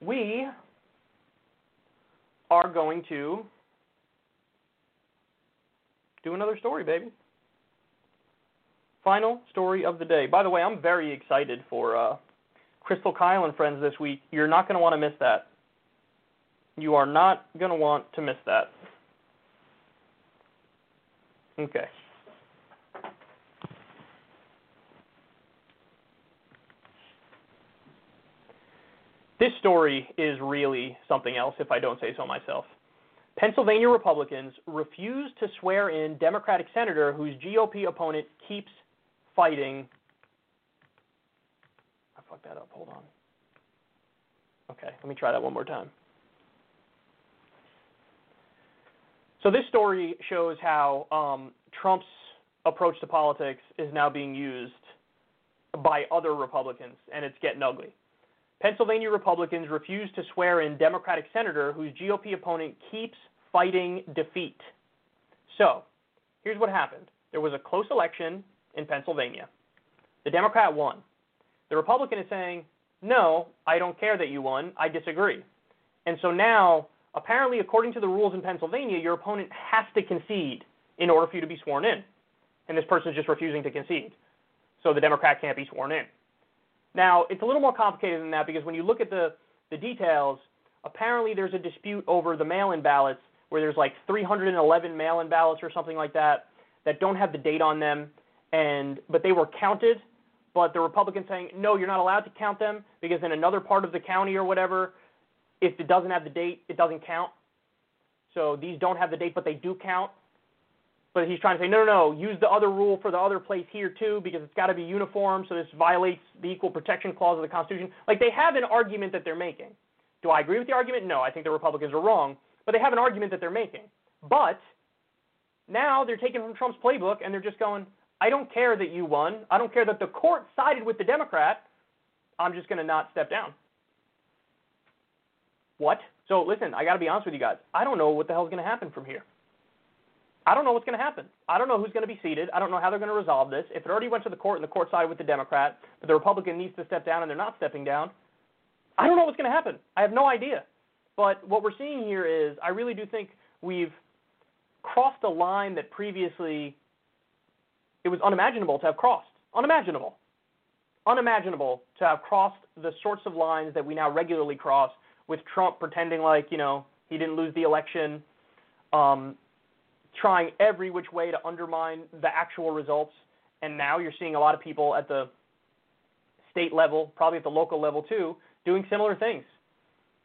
We are going to do another story, baby. Final story of the day. By the way, I'm very excited for uh, Krystal Kyle and friends this week. You're not going to want to miss that. You are not going to want to miss that. Okay. This story is really something else, if I don't say so myself. Pennsylvania Republicans refuse to swear in Democratic senator whose GOP opponent keeps fighting. I fucked that up. Hold on. Okay, let me try that one more time. So this story shows how um, Trump's approach to politics is now being used by other Republicans, and it's getting ugly. Pennsylvania Republicans refuse to swear in Democratic senator whose GOP opponent keeps fighting defeat. So, here's what happened. There was a close election in Pennsylvania. The Democrat won. The Republican is saying, no, I don't care that you won. I disagree. And so now, apparently, according to the rules in Pennsylvania, your opponent has to concede in order for you to be sworn in. And this person is just refusing to concede. So the Democrat can't be sworn in. Now, it's a little more complicated than that because when you look at the, the details, apparently there's a dispute over the mail in ballots where there's like 311 mail in ballots or something like that that don't have the date on them and but they were counted but the republicans saying no you're not allowed to count them because in another part of the county or whatever if it doesn't have the date it doesn't count. So these don't have the date but they do count. But he's trying to say no no no use the other rule for the other place here too because it's got to be uniform so this violates the equal protection clause of the constitution. Like they have an argument that they're making. Do i agree with the argument? No i think the republicans are wrong but they have an argument that they're making. But now they're taking from trump's playbook and they're just going I don't care that you won. I don't care that the court sided with the Democrat. I'm just going to not step down. What? So listen, I got to be honest with you guys. I don't know what the hell's going to happen from here. I don't know what's going to happen. I don't know who's going to be seated. I don't know how they're going to resolve this. If it already went to the court and the court sided with the Democrat, but the Republican needs to step down and they're not stepping down, I don't know what's going to happen. I have no idea. But what we're seeing here is I really do think we've crossed a line that previously it was unimaginable to have crossed. Unimaginable. Unimaginable to have crossed the sorts of lines that we now regularly cross with Trump pretending like, you know, he didn't lose the election, um, trying every which way to undermine the actual results. And now you're seeing a lot of people at the state level, probably at the local level too, doing similar things.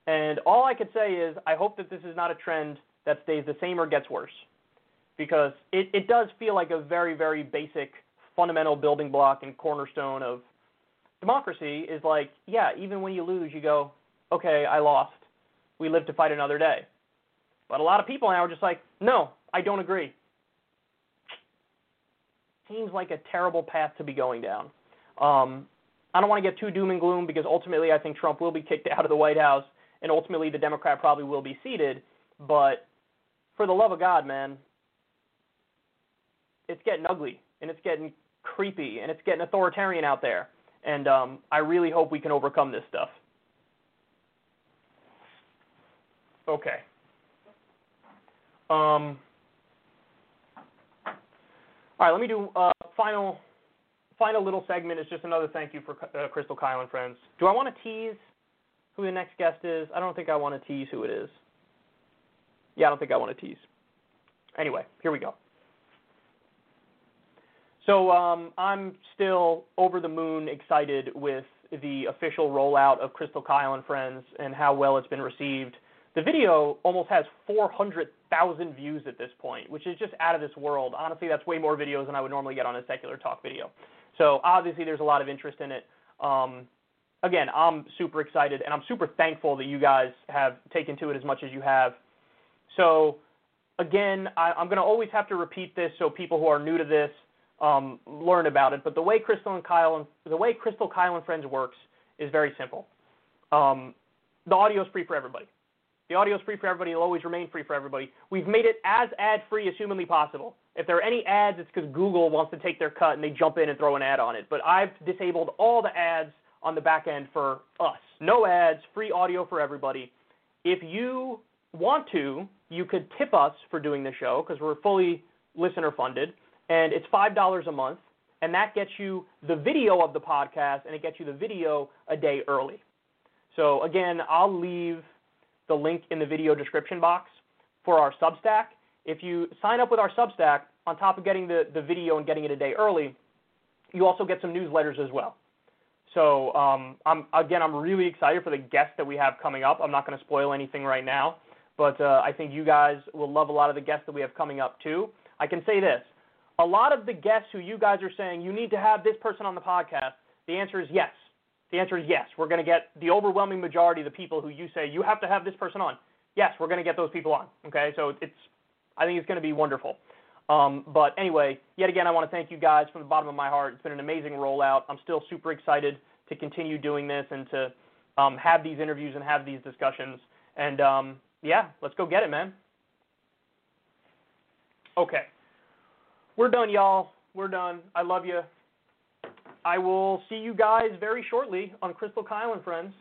And all I could say is I hope that this is not a trend that stays the same or gets worse. Because it, it does feel like a very, very basic, fundamental building block and cornerstone of democracy is like, yeah, even when you lose, you go, okay, I lost. We live to fight another day. But a lot of people now are just like, no, I don't agree. Seems like a terrible path to be going down. Um, I don't want to get too doom and gloom because ultimately I think Trump will be kicked <laughs> out of the White House and ultimately the Democrat probably will be seated. But for the love of God, man, it's getting ugly and it's getting creepy and it's getting authoritarian out there. And um, I really hope we can overcome this stuff. Okay. Um, all right, let me do uh, final final little segment. Is just another thank you for uh, Krystal Kyle and friends. Do I want to tease who the next guest is? I don't think I want to tease who it is. Yeah, I don't think I want to tease. Anyway, here we go. So um, I'm still over the moon excited with the official rollout of Krystal Kyle and Friends and how well it's been received. The video almost has 400,000 views at this point, which is just out of this world. Honestly, that's way more videos than I would normally get on a secular talk video. So obviously, there's a lot of interest in it. Um, again, I'm super excited and I'm super thankful that you guys have taken to it as much as you have. So again, I, I'm going to always have to repeat this so people who are new to this um, learn about it. But the way Krystal and Kyle and the way Krystal Kyle and Friends works is very simple. Um, the audio is free for everybody. The audio is free for everybody. It'll always remain free for everybody. We've made it as ad free as humanly possible. If there are any ads, it's because Google wants to take their cut and they jump in and throw an ad on it. But I've disabled all the ads on the back end for us. No ads, free audio for everybody. If you want to, you could tip us for doing the show because we're fully listener funded and it's $5 a month, and that gets you the video of the podcast, and it gets you the video a day early. So, again, I'll leave the link in the video description box for our Substack. If you sign up with our Substack, on top of getting the, the video and getting it a day early, you also get some newsletters as well. So, um, I'm, again, I'm really excited for the guests that we have coming up. I'm not going to spoil anything right now, but uh, I think you guys will love a lot of the guests that we have coming up too. I can say this a lot of the guests who you guys are saying you need to have this person on the podcast, the answer is yes. The answer is yes. We're going to get the overwhelming majority of the people who you say you have to have this person on. Yes, we're going to get those people on. Okay, so it's I think it's going to be wonderful. Um, but anyway, yet again, I want to thank you guys from the bottom of my heart. It's been an amazing rollout. I'm still super excited to continue doing this and to um, have these interviews and have these discussions. And um, yeah, let's go get it, man. Okay. We're done, y'all. We're done. I love you. I will see you guys very shortly on Krystal Kyle and Friends.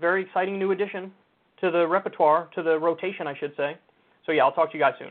Very exciting new addition to the repertoire, to the rotation, I should say. So, yeah, I'll talk to you guys soon.